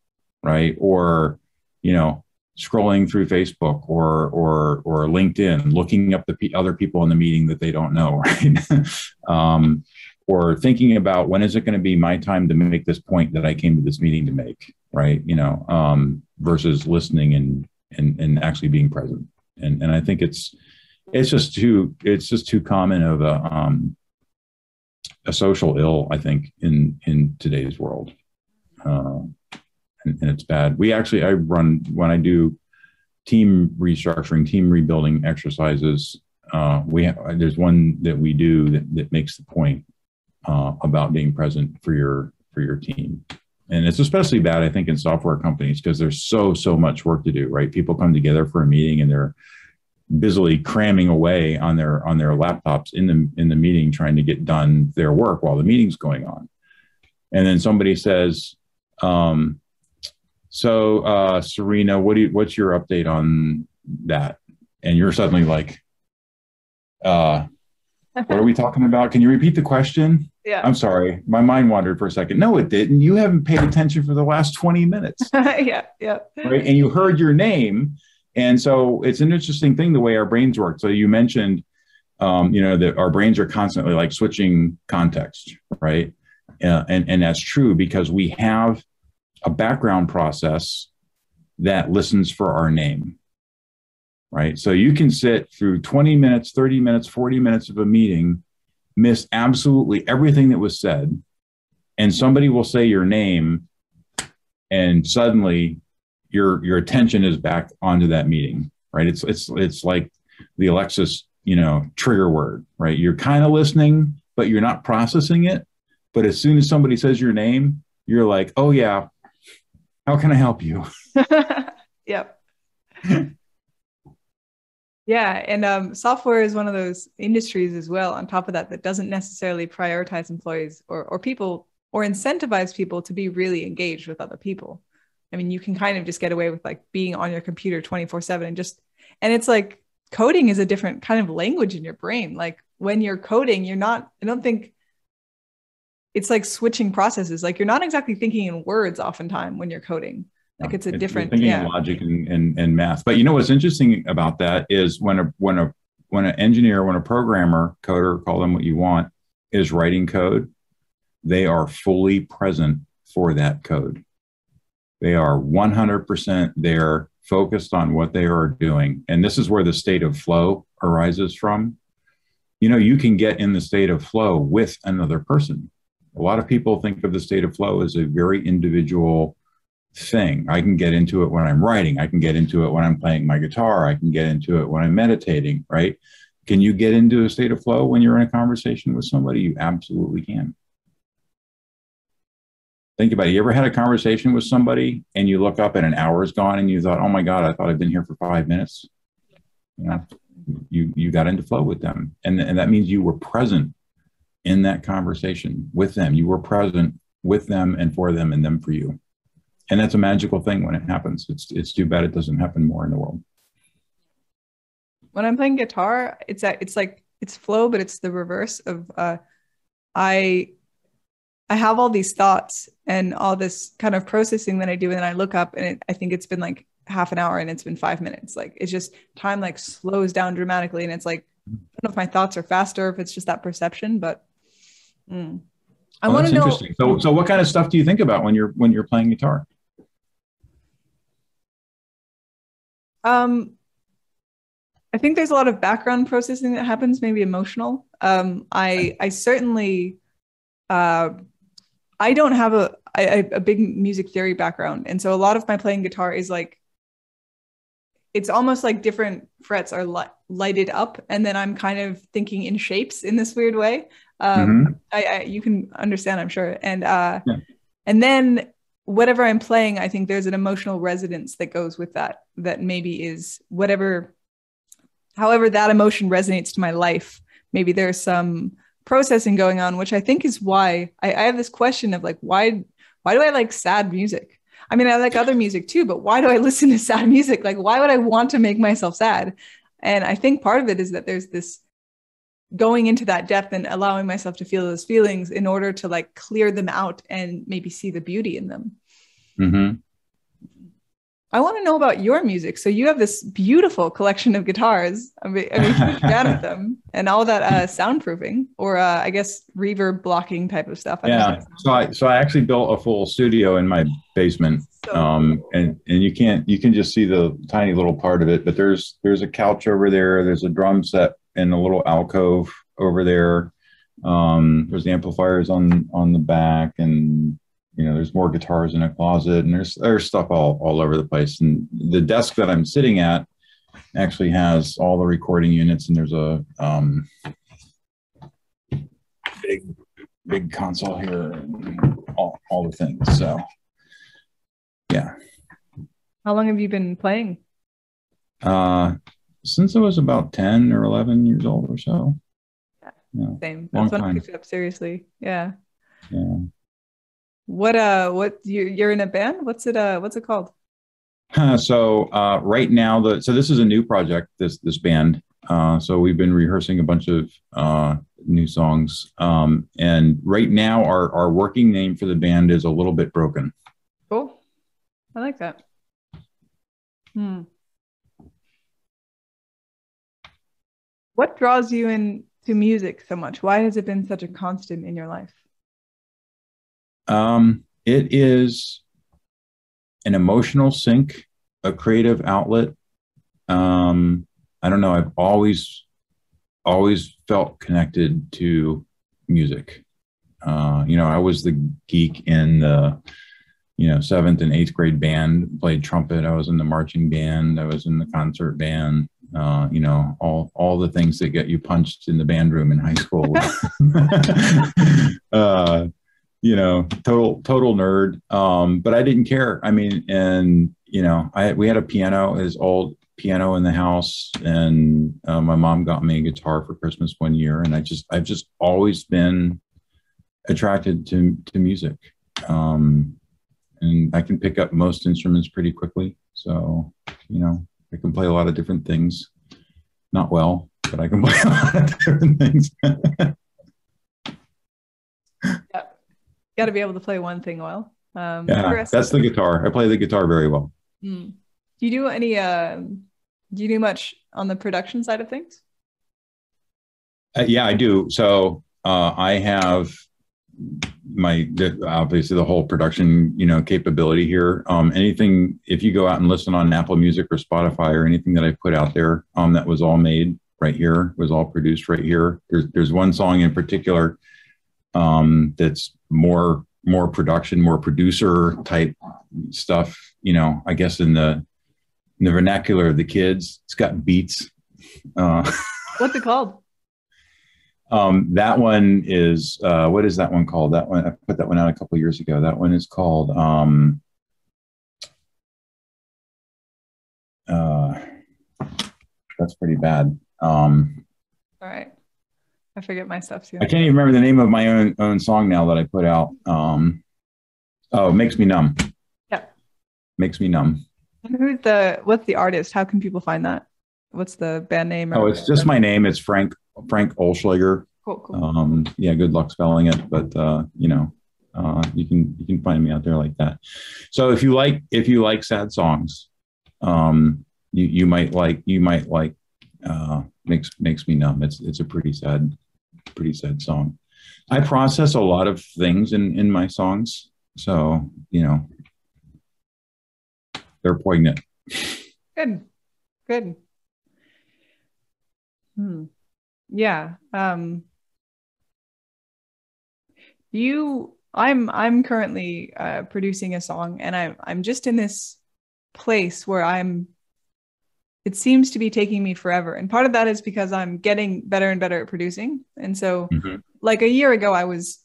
right? Or you know scrolling through facebook or or or linkedin looking up the pe other people in the meeting that they don't know right? Um, or thinking about when is it going to be my time to make this point that i came to this meeting to make right? You know um, versus listening and and and actually being present. And and i think it's it's just too it's just too common of a um a social ill i think in in today's world. Uh, and, and it's bad. We actually i run when i do team restructuring team rebuilding exercises uh, we have, there's one that we do that, that makes the point uh, about being present for your for your team. And it's especially bad i think in software companies because there's so so much work to do right? People come together for a meeting and they're busily cramming away on their on their laptops in the in the meeting trying to get done their work while the meeting's going on. And then somebody says um, So, uh, Serena, what do you, what's your update on that? And you're suddenly like, uh, what are we talking about? Can you repeat the question? Yeah. I'm sorry. My mind wandered for a second. No, it didn't. You haven't paid attention for the last 20 minutes. yeah. Yeah. Right. And you heard your name. And so it's an interesting thing the way our brains work. So you mentioned, um, you know, that our brains are constantly like switching context, right? Uh, and, and that's true because we have a background process that listens for our name right? So you can sit through 20 minutes 30 minutes 40 minutes of a meeting miss absolutely everything that was said and somebody will say your name and suddenly your your attention is back onto that meeting right? It's it's it's like the Alexa's you know trigger word right? You're kind of listening but you're not processing it but as soon as somebody says your name you're like oh yeah how can I help you? yep. yeah, and um, software is one of those industries as well. On top of that, that doesn't necessarily prioritize employees or or people or incentivize people to be really engaged with other people. I mean, you can kind of just get away with like being on your computer 24 7 and just, and it's like coding is a different kind of language in your brain. Like when you're coding, you're not, I don't think it's like switching processes. Like you're not exactly thinking in words oftentimes when you're coding. Like it's a it's, different thinking yeah. logic and, and, and math. But you know what's interesting about that is when a when a when an engineer, when a programmer, coder, call them what you want, is writing code, they are fully present for that code. They are 100% there, focused on what they are doing. And this is where the state of flow arises from. You know, you can get in the state of flow with another person a lot of people think of the state of flow as a very individual thing. I can get into it when I'm writing. I can get into it when I'm playing my guitar. I can get into it when I'm meditating, right? Can you get into a state of flow when you're in a conversation with somebody? You absolutely can. Think about it. You ever had a conversation with somebody and you look up and an hour is gone and you thought, oh my God, I thought I'd been here for five minutes? You know, you, you got into flow with them. And, and that means you were present in that conversation with them. You were present with them and for them and them for you. And that's a magical thing when it happens. It's it's too bad it doesn't happen more in the world. When I'm playing guitar, it's a, it's like it's flow, but it's the reverse of uh, I I have all these thoughts and all this kind of processing that I do, and then I look up and it, I think it's been like half an hour and it's been five minutes. Like it's just time like slows down dramatically, and it's like I don't know if my thoughts are faster, if it's just that perception, but Mm. I oh, want to know. Interesting. So, so what kind of stuff do you think about when you're when you're playing guitar? Um, I think there's a lot of background processing that happens, maybe emotional. Um, I I certainly, uh, I don't have a I, a big music theory background, and so a lot of my playing guitar is like, it's almost like different frets are li- lighted up, and then I'm kind of thinking in shapes in this weird way um mm-hmm. I, I, you can understand i'm sure and uh yeah. and then whatever i'm playing i think there's an emotional resonance that goes with that that maybe is whatever however that emotion resonates to my life maybe there's some processing going on which i think is why I, I have this question of like why why do i like sad music i mean i like other music too but why do i listen to sad music like why would i want to make myself sad and i think part of it is that there's this going into that depth and allowing myself to feel those feelings in order to like clear them out and maybe see the beauty in them. Mm-hmm. I want to know about your music. So you have this beautiful collection of guitars. I'm a, I'm a huge fan of them, and all that uh, soundproofing, or uh, I guess reverb blocking type of stuff. I yeah. So I so I actually built a full studio in my basement, so um, and and you can't you can just see the tiny little part of it, but there's there's a couch over there. There's a drum set in a little alcove over there. Um, there's the amplifiers on on the back, and you know, there's more guitars in a closet, and there's there's stuff all all over the place. And the desk that I'm sitting at actually has all the recording units, and there's a um, big big console here, and all all the things. So, yeah. How long have you been playing? Uh, since I was about 10 or 11 years old or so. Yeah. yeah. Same. That's when I picked it up seriously. Yeah. Yeah. What uh what you you're in a band? What's it uh what's it called? so uh, right now the so this is a new project this this band uh, so we've been rehearsing a bunch of uh, new songs um, and right now our our working name for the band is a little bit broken cool i like that hmm what draws you into music so much why has it been such a constant in your life um, it is an emotional sink, a creative outlet. Um, I don't know. I've always, always felt connected to music. Uh, you know, I was the geek in the, you know, seventh and eighth grade band, played trumpet. I was in the marching band. I was in the concert band. Uh, you know, all all the things that get you punched in the band room in high school. uh, you know, total total nerd. Um, but I didn't care. I mean, and you know, I we had a piano, his old piano in the house, and uh, my mom got me a guitar for Christmas one year, and I just I've just always been attracted to to music. Um, and I can pick up most instruments pretty quickly. So, you know, I can play a lot of different things. Not well, but I can play a lot of different things. yep got to be able to play one thing well. Um, yeah, that's the guitar. I play the guitar very well. Mm. Do you do any? Uh, do you do much on the production side of things? Uh, yeah, I do. So uh, I have my obviously the whole production you know capability here. Um, anything if you go out and listen on Apple Music or Spotify or anything that I put out there, um, that was all made right here, was all produced right here. There's there's one song in particular um, that's more more production, more producer type stuff. You know, I guess in the in the vernacular of the kids, it's got beats. Uh, What's it called? Um, that one is uh, what is that one called? That one I put that one out a couple years ago. That one is called. Um, uh, that's pretty bad. Um, All right. I forget my stuff too. I can't even remember the name of my own own song now that I put out. Um, oh, makes me numb. Yeah, makes me numb. And who's the what's the artist? How can people find that? What's the band name? oh, it's just my name. It's Frank Frank Oelschlager. Cool, cool. Um, yeah, good luck spelling it, but uh, you know, uh, you can you can find me out there like that. So if you like if you like sad songs, um, you you might like you might like uh, makes makes me numb. It's it's a pretty sad pretty sad song. I process a lot of things in in my songs, so you know they're poignant. Good, good. Hmm. Yeah. Um. You, I'm, I'm currently uh, producing a song, and I'm, I'm just in this place where I'm it seems to be taking me forever. And part of that is because I'm getting better and better at producing. And so mm-hmm. like a year ago, I was,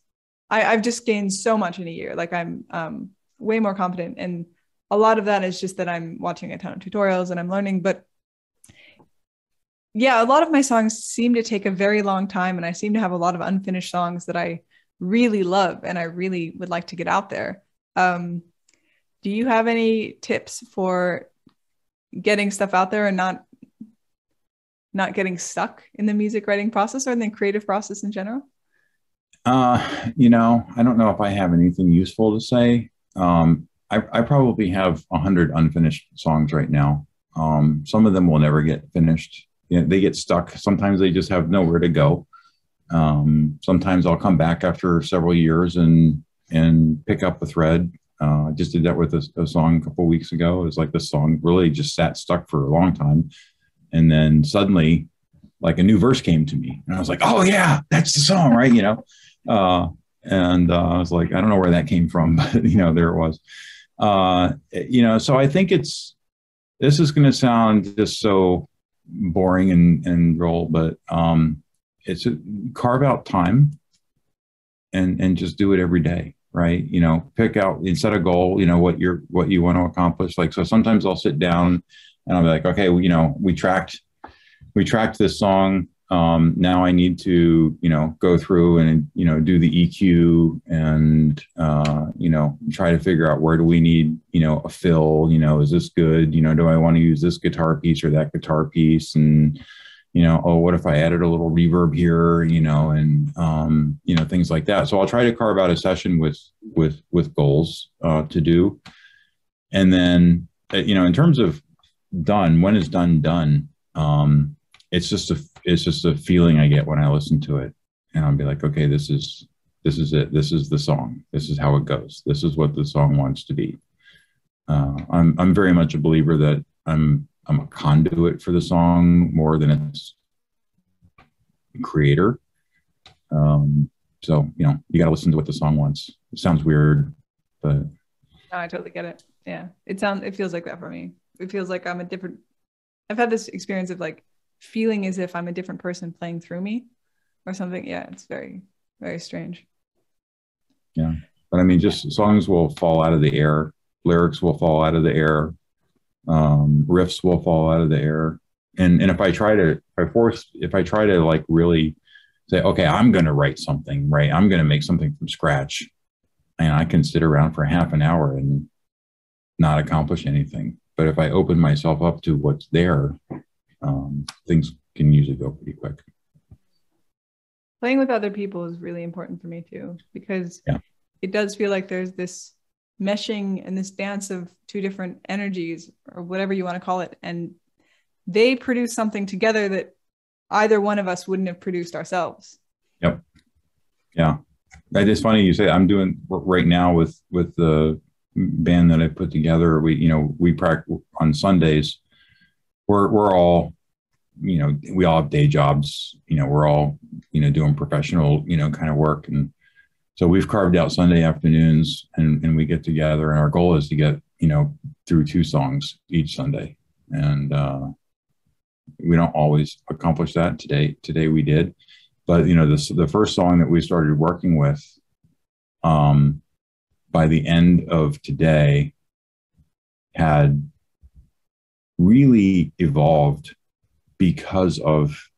I, I've just gained so much in a year. Like I'm um, way more confident. And a lot of that is just that I'm watching a ton of tutorials and I'm learning. But yeah, a lot of my songs seem to take a very long time. And I seem to have a lot of unfinished songs that I really love and I really would like to get out there. Um, do you have any tips for getting stuff out there and not not getting stuck in the music writing process or in the creative process in general? Uh, you know, I don't know if I have anything useful to say. Um, I, I probably have a hundred unfinished songs right now. Um, some of them will never get finished. You know, they get stuck. Sometimes they just have nowhere to go. Um, sometimes I'll come back after several years and and pick up the thread uh, I just did that with a, a song a couple weeks ago. It was like the song really just sat stuck for a long time, and then suddenly, like a new verse came to me, and I was like, "Oh yeah, that's the song, right?" You know, uh, and uh, I was like, "I don't know where that came from, but you know, there it was." Uh, you know, so I think it's this is going to sound just so boring and and roll, but um, it's a, carve out time and and just do it every day right? You know pick out set a goal you know what you're what you want to accomplish. Like so sometimes i'll sit down and i'll be like okay well, you know we tracked we tracked this song um, now I need to, you know, go through and, you know, do the EQ and, uh, you know, try to figure out where do we need, you know, a fill, you know, is this good? You know, do I want to use this guitar piece or that guitar piece? And, you know, oh, what if I added a little reverb here, you know, and, um, you know, things like that. So I'll try to carve out a session with, with, with goals uh, to do. And then, uh, you know, in terms of done, when is done, done? Um, it's just a it's just a feeling I get when I listen to it, and I'll be like, okay, this is this is it. This is the song. This is how it goes. This is what the song wants to be. Uh, I'm I'm very much a believer that I'm I'm a conduit for the song more than it's creator. Um, so you know, you got to listen to what the song wants. It sounds weird, but no, I totally get it. Yeah, it sounds it feels like that for me. It feels like I'm a different. I've had this experience of like feeling as if I'm a different person playing through me or something. Yeah, it's very, very strange. Yeah. But I mean, just songs will fall out of the air, lyrics will fall out of the air, um, riffs will fall out of the air. And, and if I try to, if I force, if I try to like really say, okay, I'm going to write something, right? I'm going to make something from scratch. And I can sit around for half an hour and not accomplish anything. But if I open myself up to what's there, um, things can usually go pretty quick. Playing with other people is really important for me too, because yeah. it does feel like there's this meshing and this dance of two different energies or whatever you want to call it. And they produce something together that either one of us wouldn't have produced ourselves. Yep. Yeah. It's funny you say I'm doing right now with with the band that I put together. We, you know, we practice on Sundays we're we're all you know we all have day jobs you know we're all you know doing professional you know kind of work. And so we've carved out sunday afternoons and, and we get together and our goal is to get you know through two songs each sunday. And uh, we don't always accomplish that today today we did. But you know this the first song that we started working with um by the end of today had really evolved because of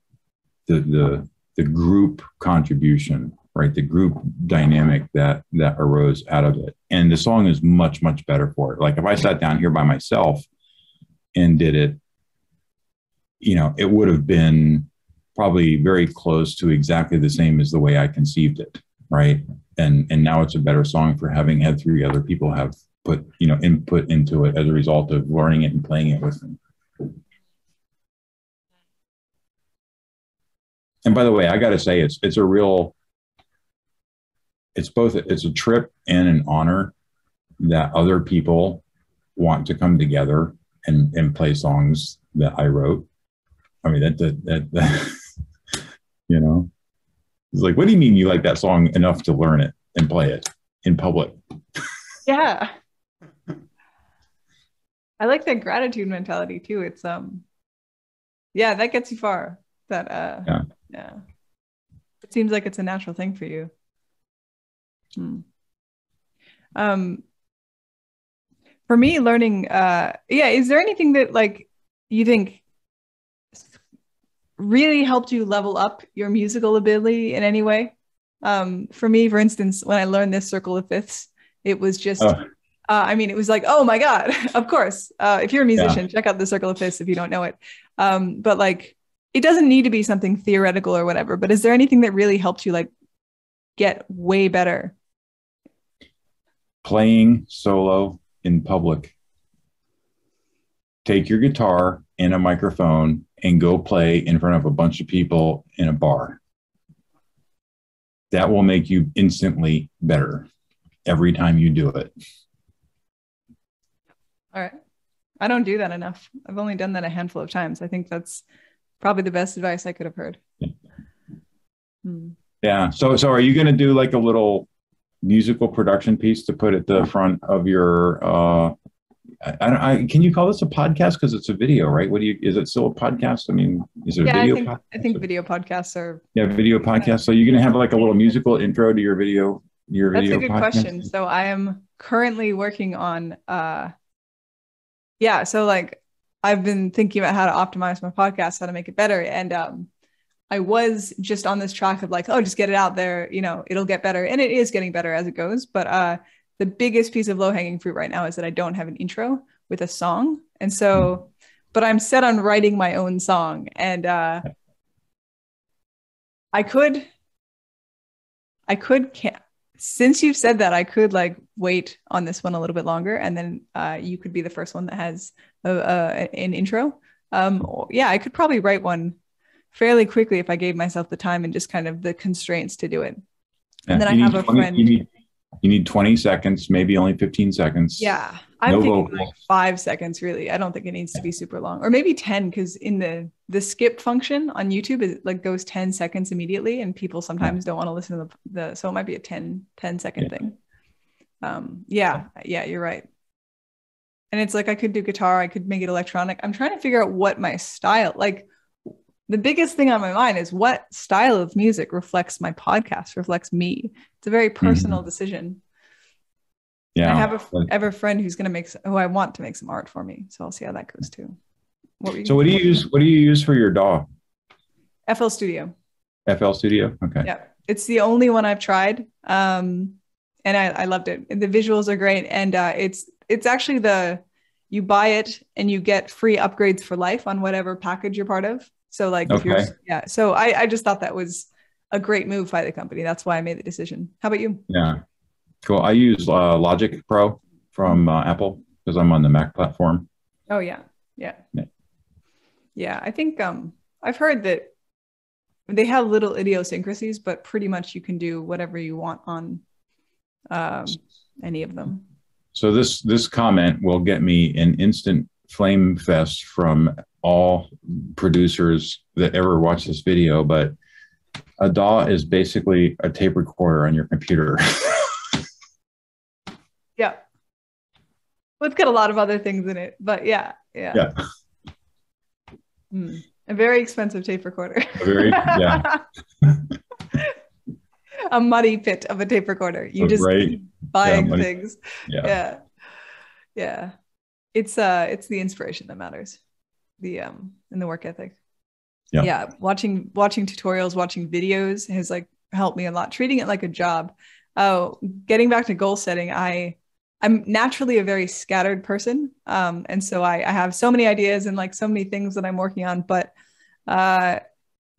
the the the group contribution right? The group dynamic that that arose out of it. And the song is much much better for it. Like if i sat down here by myself and did it you know it would have been probably very close to exactly the same as the way i conceived it right? And and now it's a better song for having had three other people have put you know input into it as a result of learning it and playing it with them. And by the way, I got to say it's it's a real it's both it's a trip and an honor that other people want to come together and and play songs that I wrote. I mean that that, that, that you know it's like what do you mean you like that song enough to learn it and play it in public? Yeah. I like that gratitude mentality too. It's um yeah, that gets you far. That uh yeah. yeah. It seems like it's a natural thing for you. Hmm. Um for me learning uh yeah, is there anything that like you think really helped you level up your musical ability in any way? Um for me, for instance, when I learned this circle of fifths, it was just oh uh, I mean, it was like, oh my God, of course. Uh, if you're a musician, yeah. check out the Circle of Fifths if you don't know it. Um, but like, it doesn't need to be something theoretical or whatever. But is there anything that really helped you like get way better? Playing solo in public. Take your guitar and a microphone and go play in front of a bunch of people in a bar. That will make you instantly better every time you do it. All right. I don't do that enough. I've only done that a handful of times. I think that's probably the best advice I could have heard. Hmm. Yeah. So, so are you going to do like a little musical production piece to put at the front of your? uh I, don't I, can you call this a podcast because it's a video, right? What do you? Is it still a podcast? I mean, is it yeah, a video? I think, I think video podcasts are. Yeah, video podcast. So you're going to have like a little musical intro to your video. Your That's video. That's a good podcast? question. So I am currently working on uh yeah so like i've been thinking about how to optimize my podcast how to make it better and um I was just on this track of like, oh, just get it out there, you know, it'll get better. And it is getting better as it goes. But uh, the biggest piece of low hanging fruit right now is that I don't have an intro with a song. And so, but I'm set on writing my own song. And uh, I could, I could, can since you've said that, I could like wait on this one a little bit longer, and then uh, you could be the first one that has a, a, an intro. Um, yeah, I could probably write one fairly quickly if I gave myself the time and just kind of the constraints to do it. Yeah, and then I have a friend. You need, you need 20 seconds, maybe only 15 seconds. Yeah. I'm no thinking like five seconds really. I don't think it needs to be super long. Or maybe 10, because in the the skip function on YouTube it like goes 10 seconds immediately and people sometimes yeah. don't want to listen to the, the so it might be a 10, 10 second yeah. thing. Um yeah, yeah, you're right. And it's like I could do guitar, I could make it electronic. I'm trying to figure out what my style like the biggest thing on my mind is what style of music reflects my podcast, reflects me. It's a very personal mm-hmm. decision. Yeah. I have a, I have a friend who's going to make, who I want to make some art for me. So I'll see how that goes too. What so what do you use? What do you use for your DAW? FL Studio. FL Studio. Okay. Yeah. It's the only one I've tried. Um, and I, I loved it. The visuals are great. And uh, it's, it's actually the, you buy it and you get free upgrades for life on whatever package you're part of. So like, okay. yeah. So I, I just thought that was a great move by the company. That's why I made the decision. How about you? Yeah. Cool. I use uh, Logic Pro from uh, Apple because I'm on the Mac platform. Oh yeah. yeah. Yeah. Yeah. I think um I've heard that they have little idiosyncrasies, but pretty much you can do whatever you want on um, any of them. So this this comment will get me an instant flame fest from all producers that ever watch this video, but a DAW is basically a tape recorder on your computer. yeah. Well, it's got a lot of other things in it, but yeah, yeah. Yeah. Mm, a very expensive tape recorder. A very, yeah. a muddy pit of a tape recorder. You just right. buying yeah, things. Yeah. yeah. Yeah. It's uh it's the inspiration that matters the um in the work ethic. Yeah. yeah. Watching watching tutorials, watching videos has like helped me a lot. Treating it like a job. Oh, getting back to goal setting, I I'm naturally a very scattered person. Um, and so I, I have so many ideas and like so many things that I'm working on. But uh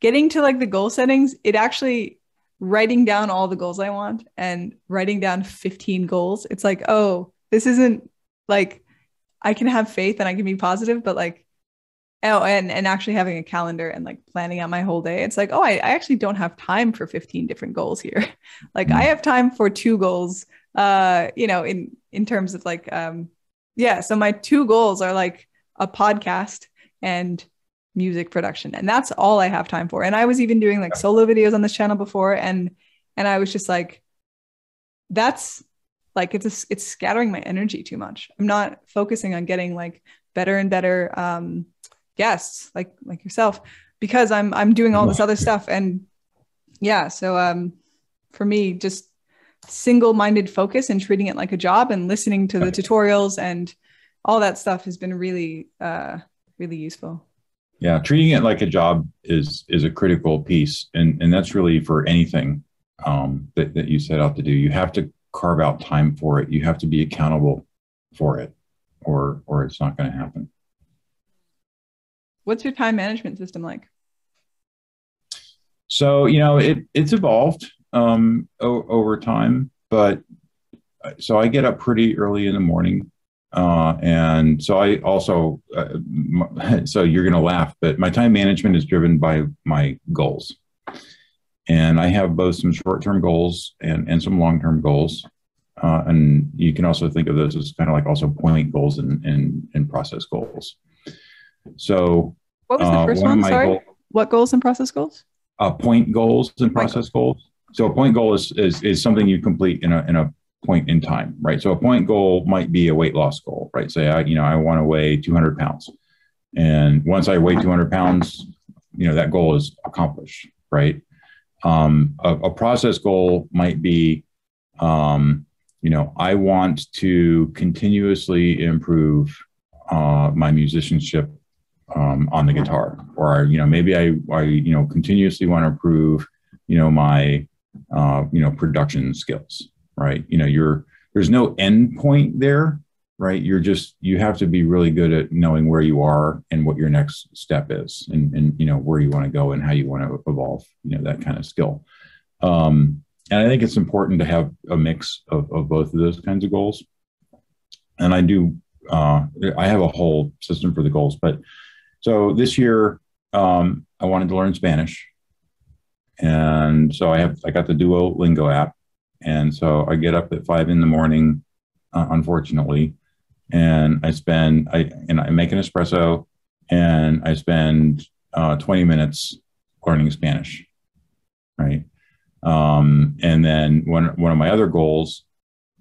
getting to like the goal settings, it actually writing down all the goals I want and writing down 15 goals. It's like, oh, this isn't like I can have faith and I can be positive, but like Oh, and and actually having a calendar and like planning out my whole day. It's like, oh, I, I actually don't have time for 15 different goals here. like I mm. have time for two goals. Uh, you know, in in terms of like um yeah, so my two goals are like a podcast and music production. And that's all I have time for. And I was even doing like solo videos on this channel before and and I was just like that's like it's a, it's scattering my energy too much. I'm not focusing on getting like better and better um guests like like yourself because I'm I'm doing all this other stuff and yeah so um for me just single-minded focus and treating it like a job and listening to the tutorials and all that stuff has been really uh really useful. Yeah treating it like a job is is a critical piece and and that's really for anything um that, that you set out to do. You have to carve out time for it. You have to be accountable for it or or it's not going to happen. What's your time management system like? So you know it it's evolved um, o- over time, but so I get up pretty early in the morning, uh, and so I also uh, so you're going to laugh, but my time management is driven by my goals, and I have both some short-term goals and and some long-term goals. Uh, and you can also think of those as kind of like also point goals and, and, and process goals. So, what was the uh, first one? one? Sorry, goal, what goals and process goals? Uh, point goals and process goals. So, a point goal is, is is something you complete in a in a point in time, right? So, a point goal might be a weight loss goal, right? Say, I you know I want to weigh 200 pounds, and once I weigh 200 pounds, you know that goal is accomplished, right? Um, a, a process goal might be um, you know, I want to continuously improve uh, my musicianship um, on the guitar, or you know maybe I I you know continuously want to improve you know my uh, you know production skills, right? You know you're there's no end point there, right? You're just you have to be really good at knowing where you are and what your next step is, and and you know where you want to go and how you want to evolve, you know that kind of skill. Um, and I think it's important to have a mix of, of both of those kinds of goals. And I do, uh, I have a whole system for the goals. But so this year, um, I wanted to learn Spanish. And so I have, I got the Duolingo app. And so I get up at five in the morning, uh, unfortunately, and I spend, I, and I make an espresso and I spend uh, 20 minutes learning Spanish. Right. Um, and then one one of my other goals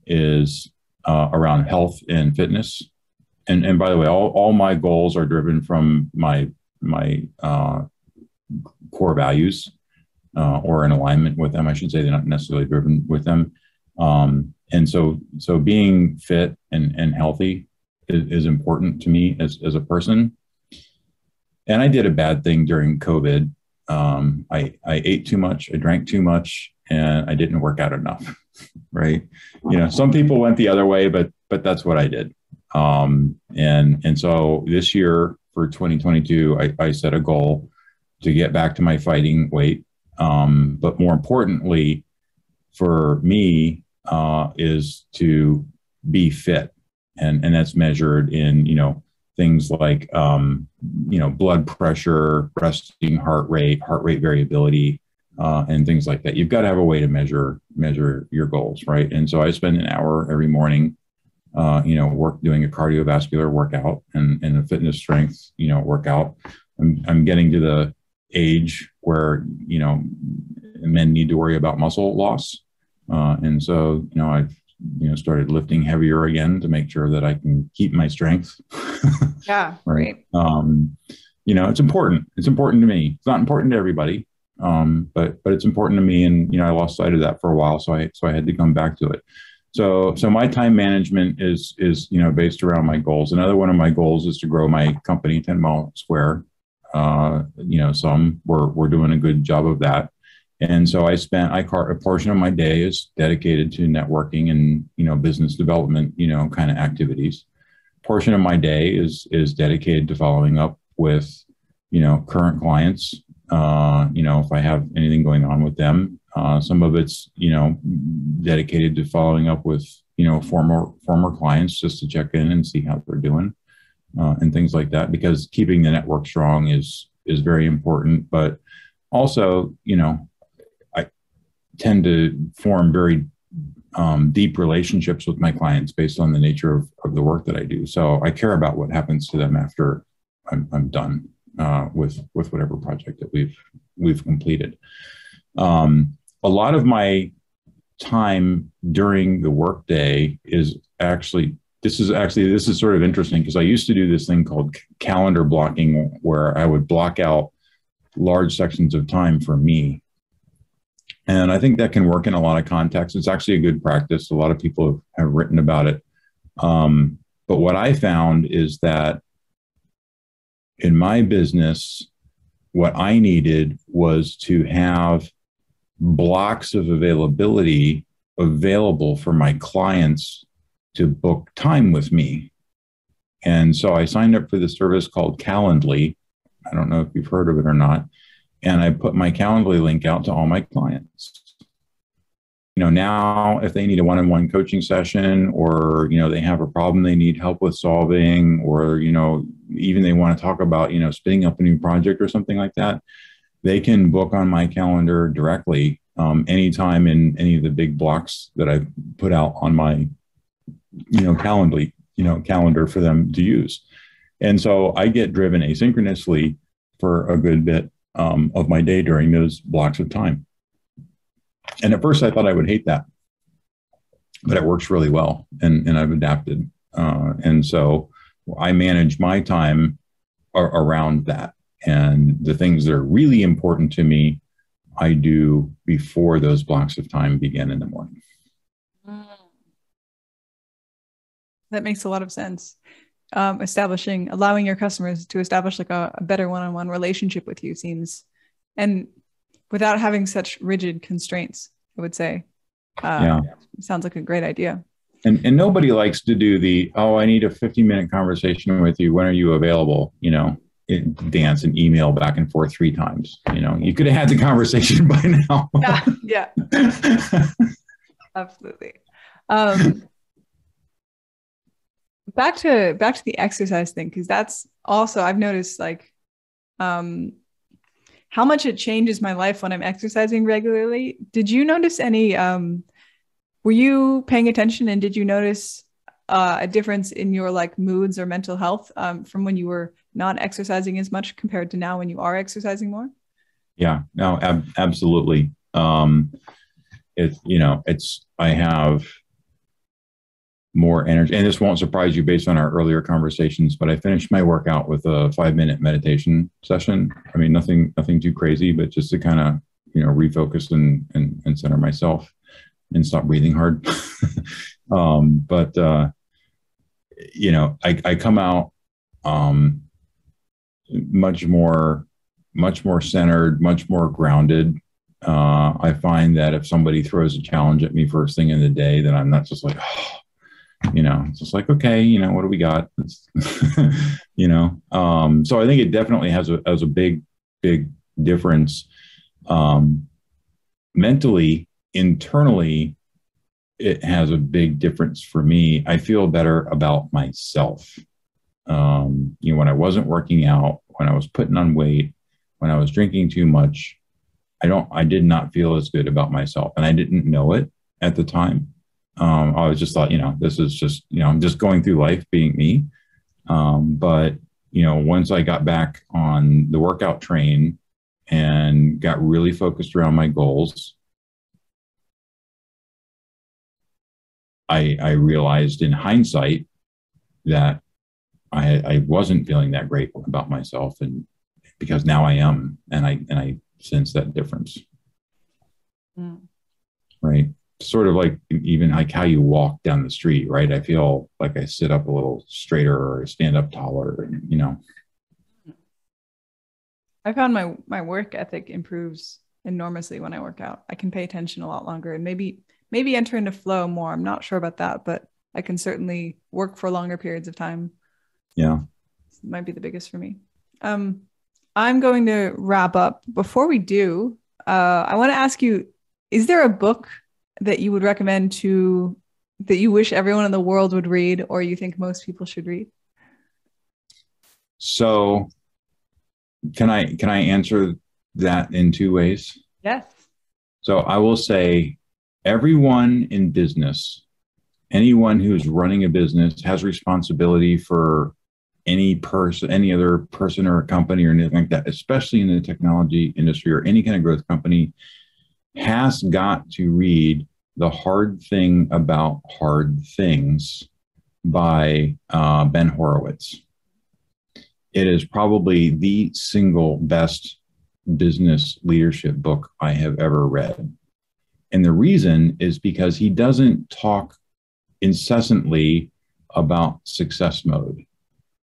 is uh, around health and fitness. And and by the way, all, all my goals are driven from my my uh, core values uh, or in alignment with them. I should say they're not necessarily driven with them. Um, and so so being fit and and healthy is, is important to me as as a person. And I did a bad thing during COVID um, I, I ate too much, I drank too much, and I didn't work out enough. right. You know, some people went the other way, but but that's what I did. Um, and and so this year for 2022, I, I set a goal to get back to my fighting weight. Um, but more importantly, for me, uh, is to be fit, and and that's measured in you know things like um, you know blood pressure, resting heart rate, heart rate variability, uh, and things like that. You've got to have a way to measure measure your goals, right? And so I spend an hour every morning, uh, you know, work doing a cardiovascular workout and, and a fitness strength, you know, workout. I'm I'm getting to the age where you know men need to worry about muscle loss, uh, and so you know I've you know started lifting heavier again to make sure that I can keep my strength. yeah. right. Um, you know, it's important. It's important to me. It's not important to everybody, um, but but it's important to me. And you know, I lost sight of that for a while, so I so I had to come back to it. So so my time management is is you know based around my goals. Another one of my goals is to grow my company, Ten Mile Square. Uh, you know, some we're we're doing a good job of that. And so I spent I car, a portion of my day is dedicated to networking and you know business development, you know, kind of activities. Portion of my day is is dedicated to following up with you know current clients. Uh, you know, if I have anything going on with them, uh, some of it's you know dedicated to following up with you know former former clients just to check in and see how they're doing uh, and things like that. Because keeping the network strong is is very important, but also you know i tend to form very um, deep relationships with my clients based on the nature of, of the work that I do. So I care about what happens to them after I'm, I'm done uh, with with whatever project that we've we've completed. Um, a lot of my time during the workday is actually this is actually this is sort of interesting because I used to do this thing called calendar blocking where I would block out large sections of time for me and I think that can work in a lot of contexts. It's actually a good practice. A lot of people have, written about it. Um, but what I found is that in my business, what I needed was to have blocks of availability available for my clients to book time with me. And so I signed up for the service called Calendly. I don't know if you've heard of it or not and I put my Calendly link out to all my clients. You know, now if they need a one-on-one coaching session or, you know, they have a problem they need help with solving or, you know, even they want to talk about, you know, spinning up a new project or something like that, they can book on my calendar directly um, anytime in any of the big blocks that I've put out on my, you know, Calendly, you know, calendar for them to use. And so I get driven asynchronously for a good bit um, of my day during those blocks of time. And at first, I thought I would hate that, but it works really well, and and I've adapted. Uh, and so I manage my time ar- around that, and the things that are really important to me, I do before those blocks of time begin in the morning. That makes a lot of sense. um, establishing, allowing your customers to establish like a, a better one-on-one relationship with you seems, and without having such rigid constraints, I would say, uh, yeah, sounds like a great idea. And and nobody likes to do the oh, I need a 50 minute conversation with you. When are you available? You know, dance and email back and forth three times. You know, you could have had the conversation by now. yeah, yeah. absolutely. Um, back to back to the exercise thing because that's also I've noticed like um, how much it changes my life when I'm exercising regularly. Did you notice any? Um, were you paying attention and did you notice uh, a difference in your like moods or mental health um, from when you were not exercising as much compared to now when you are exercising more? Yeah, no, ab- absolutely. Um, it you know, it's I have more energy, and this won't surprise you based on our earlier conversations. But I finished my workout with a five minute meditation session. I mean, nothing nothing too crazy, but just to kind of you know refocus and and, and center myself and stop breathing hard. um, but uh, you know, I, I come out um, much more much more centered, much more grounded. Uh, I find that if somebody throws a challenge at me first thing in the day, then I'm not just like, oh, you know, it's just like, okay, you know, what do we got? you know, um, so I think it definitely has a, has a big, big difference. Um, mentally, internally, it has a big difference for me. I feel better about myself. Um, you know, when I wasn't working out, when I was putting on weight, when I was drinking too much, I don't, I did not feel as good about myself, and I didn't know it at the time. Um, I was just thought, you know, this is just, you know, I'm just going through life being me. Um, but you know, once I got back on the workout train and got really focused around my goals, I, I realized in hindsight that I, I wasn't feeling that great about myself, and because now I am, and I and I sense that difference. Mm. Right, sort of like even like how you walk down the street, right? I feel like I sit up a little straighter or stand up taller, and you know. I found my my work ethic improves enormously when I work out. I can pay attention a lot longer, and maybe maybe enter into flow more. I'm not sure about that, but I can certainly work for longer periods of time. Yeah. It might be the biggest for me. Um, I'm going to wrap up. Before we do, uh, I want to ask you is there a book that you would recommend to that you wish everyone in the world would read or you think most people should read? So can I can I answer that in two ways? Yes. So I will say everyone in business, anyone who's running a business has responsibility for any person, any other person or a company or anything like that, especially in the technology industry or any kind of growth company, has got to read The Hard Thing About Hard Things by uh, Ben Horowitz. It is probably the single best business leadership book I have ever read. And the reason is because he doesn't talk incessantly about success mode.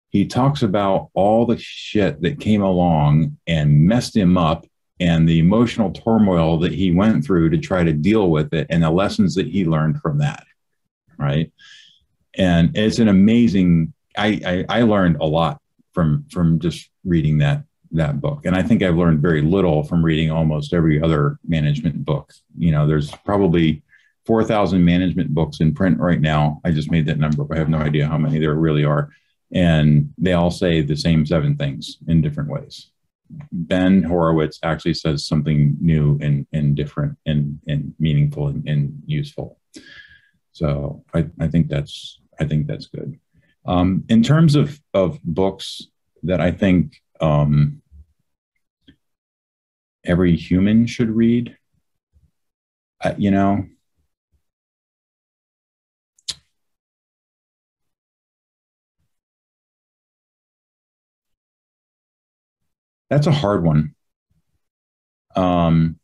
He talks about all the shit that came along and messed him up and the emotional turmoil that he went through to try to deal with it and the lessons that he learned from that. Right. And it's an amazing, I, I, I learned a lot from, from just reading that that book. And I think I've learned very little from reading almost every other management book. You know, there's probably 4,000 management books in print right now. I just made that number. I have no idea how many there really are. And they all say the same seven things in different ways. Ben Horowitz actually says something new and, and different and, and meaningful and, and useful. So I, I think that's I think that's good. Um, in terms of, of books that I think um, every human should read. You know, that's a hard one. Um,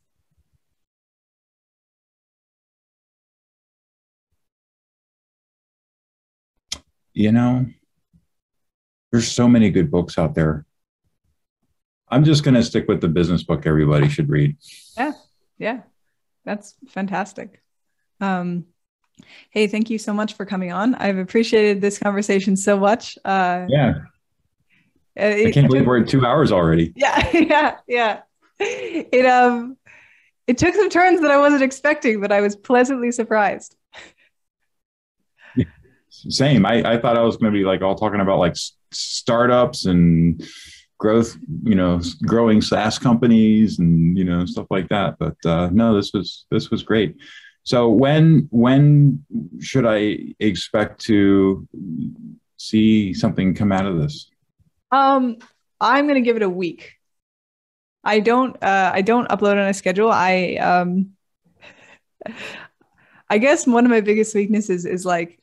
you know, there's so many good books out there. I'm just going to stick with the business book everybody should read. Yeah. Yeah. That's fantastic. Um, hey, thank you so much for coming on. I've appreciated this conversation so much. Uh, yeah. I can't believe we're at two hours already. Yeah. Yeah. Yeah. It, um, it took some turns that I wasn't expecting, but I was pleasantly surprised. Same. I, I thought I was going to be like all talking about like startups and growth, you know, growing SaaS companies and you know stuff like that. But uh, no, this was this was great. So when when should I expect to see something come out of this? Um, I'm going to give it a week. I don't uh, I don't upload on a schedule. I um, I guess one of my biggest weaknesses is like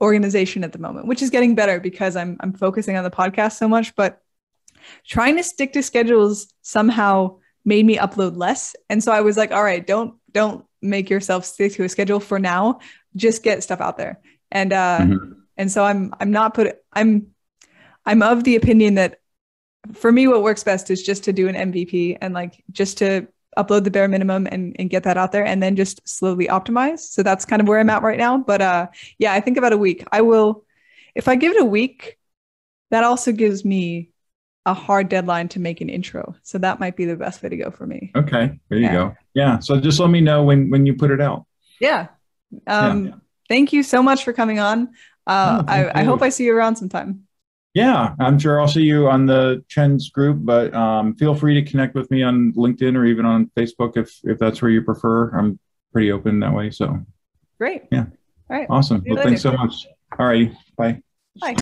organization at the moment, which is getting better because I'm I'm focusing on the podcast so much, but trying to stick to schedules somehow made me upload less. And so I was like, all right, don't don't make yourself stick to a schedule for now. Just get stuff out there. And uh mm-hmm. and so I'm I'm not put I'm I'm of the opinion that for me what works best is just to do an MVP and like just to upload the bare minimum and, and get that out there and then just slowly optimize. So that's kind of where I'm at right now. But uh, yeah, I think about a week. I will, if I give it a week, that also gives me a hard deadline to make an intro. So that might be the best way to go for me. Okay. There you yeah. go. Yeah. So just let me know when, when you put it out. Yeah. Um, yeah. Thank you so much for coming on. Uh, oh, I, I hope I see you around sometime. Yeah, I'm sure I'll see you on the Trends group, but um, feel free to connect with me on LinkedIn or even on Facebook if if that's where you prefer. I'm pretty open that way. So great. Yeah. All right. Awesome. Well, later. thanks so much. All right. Bye. Bye.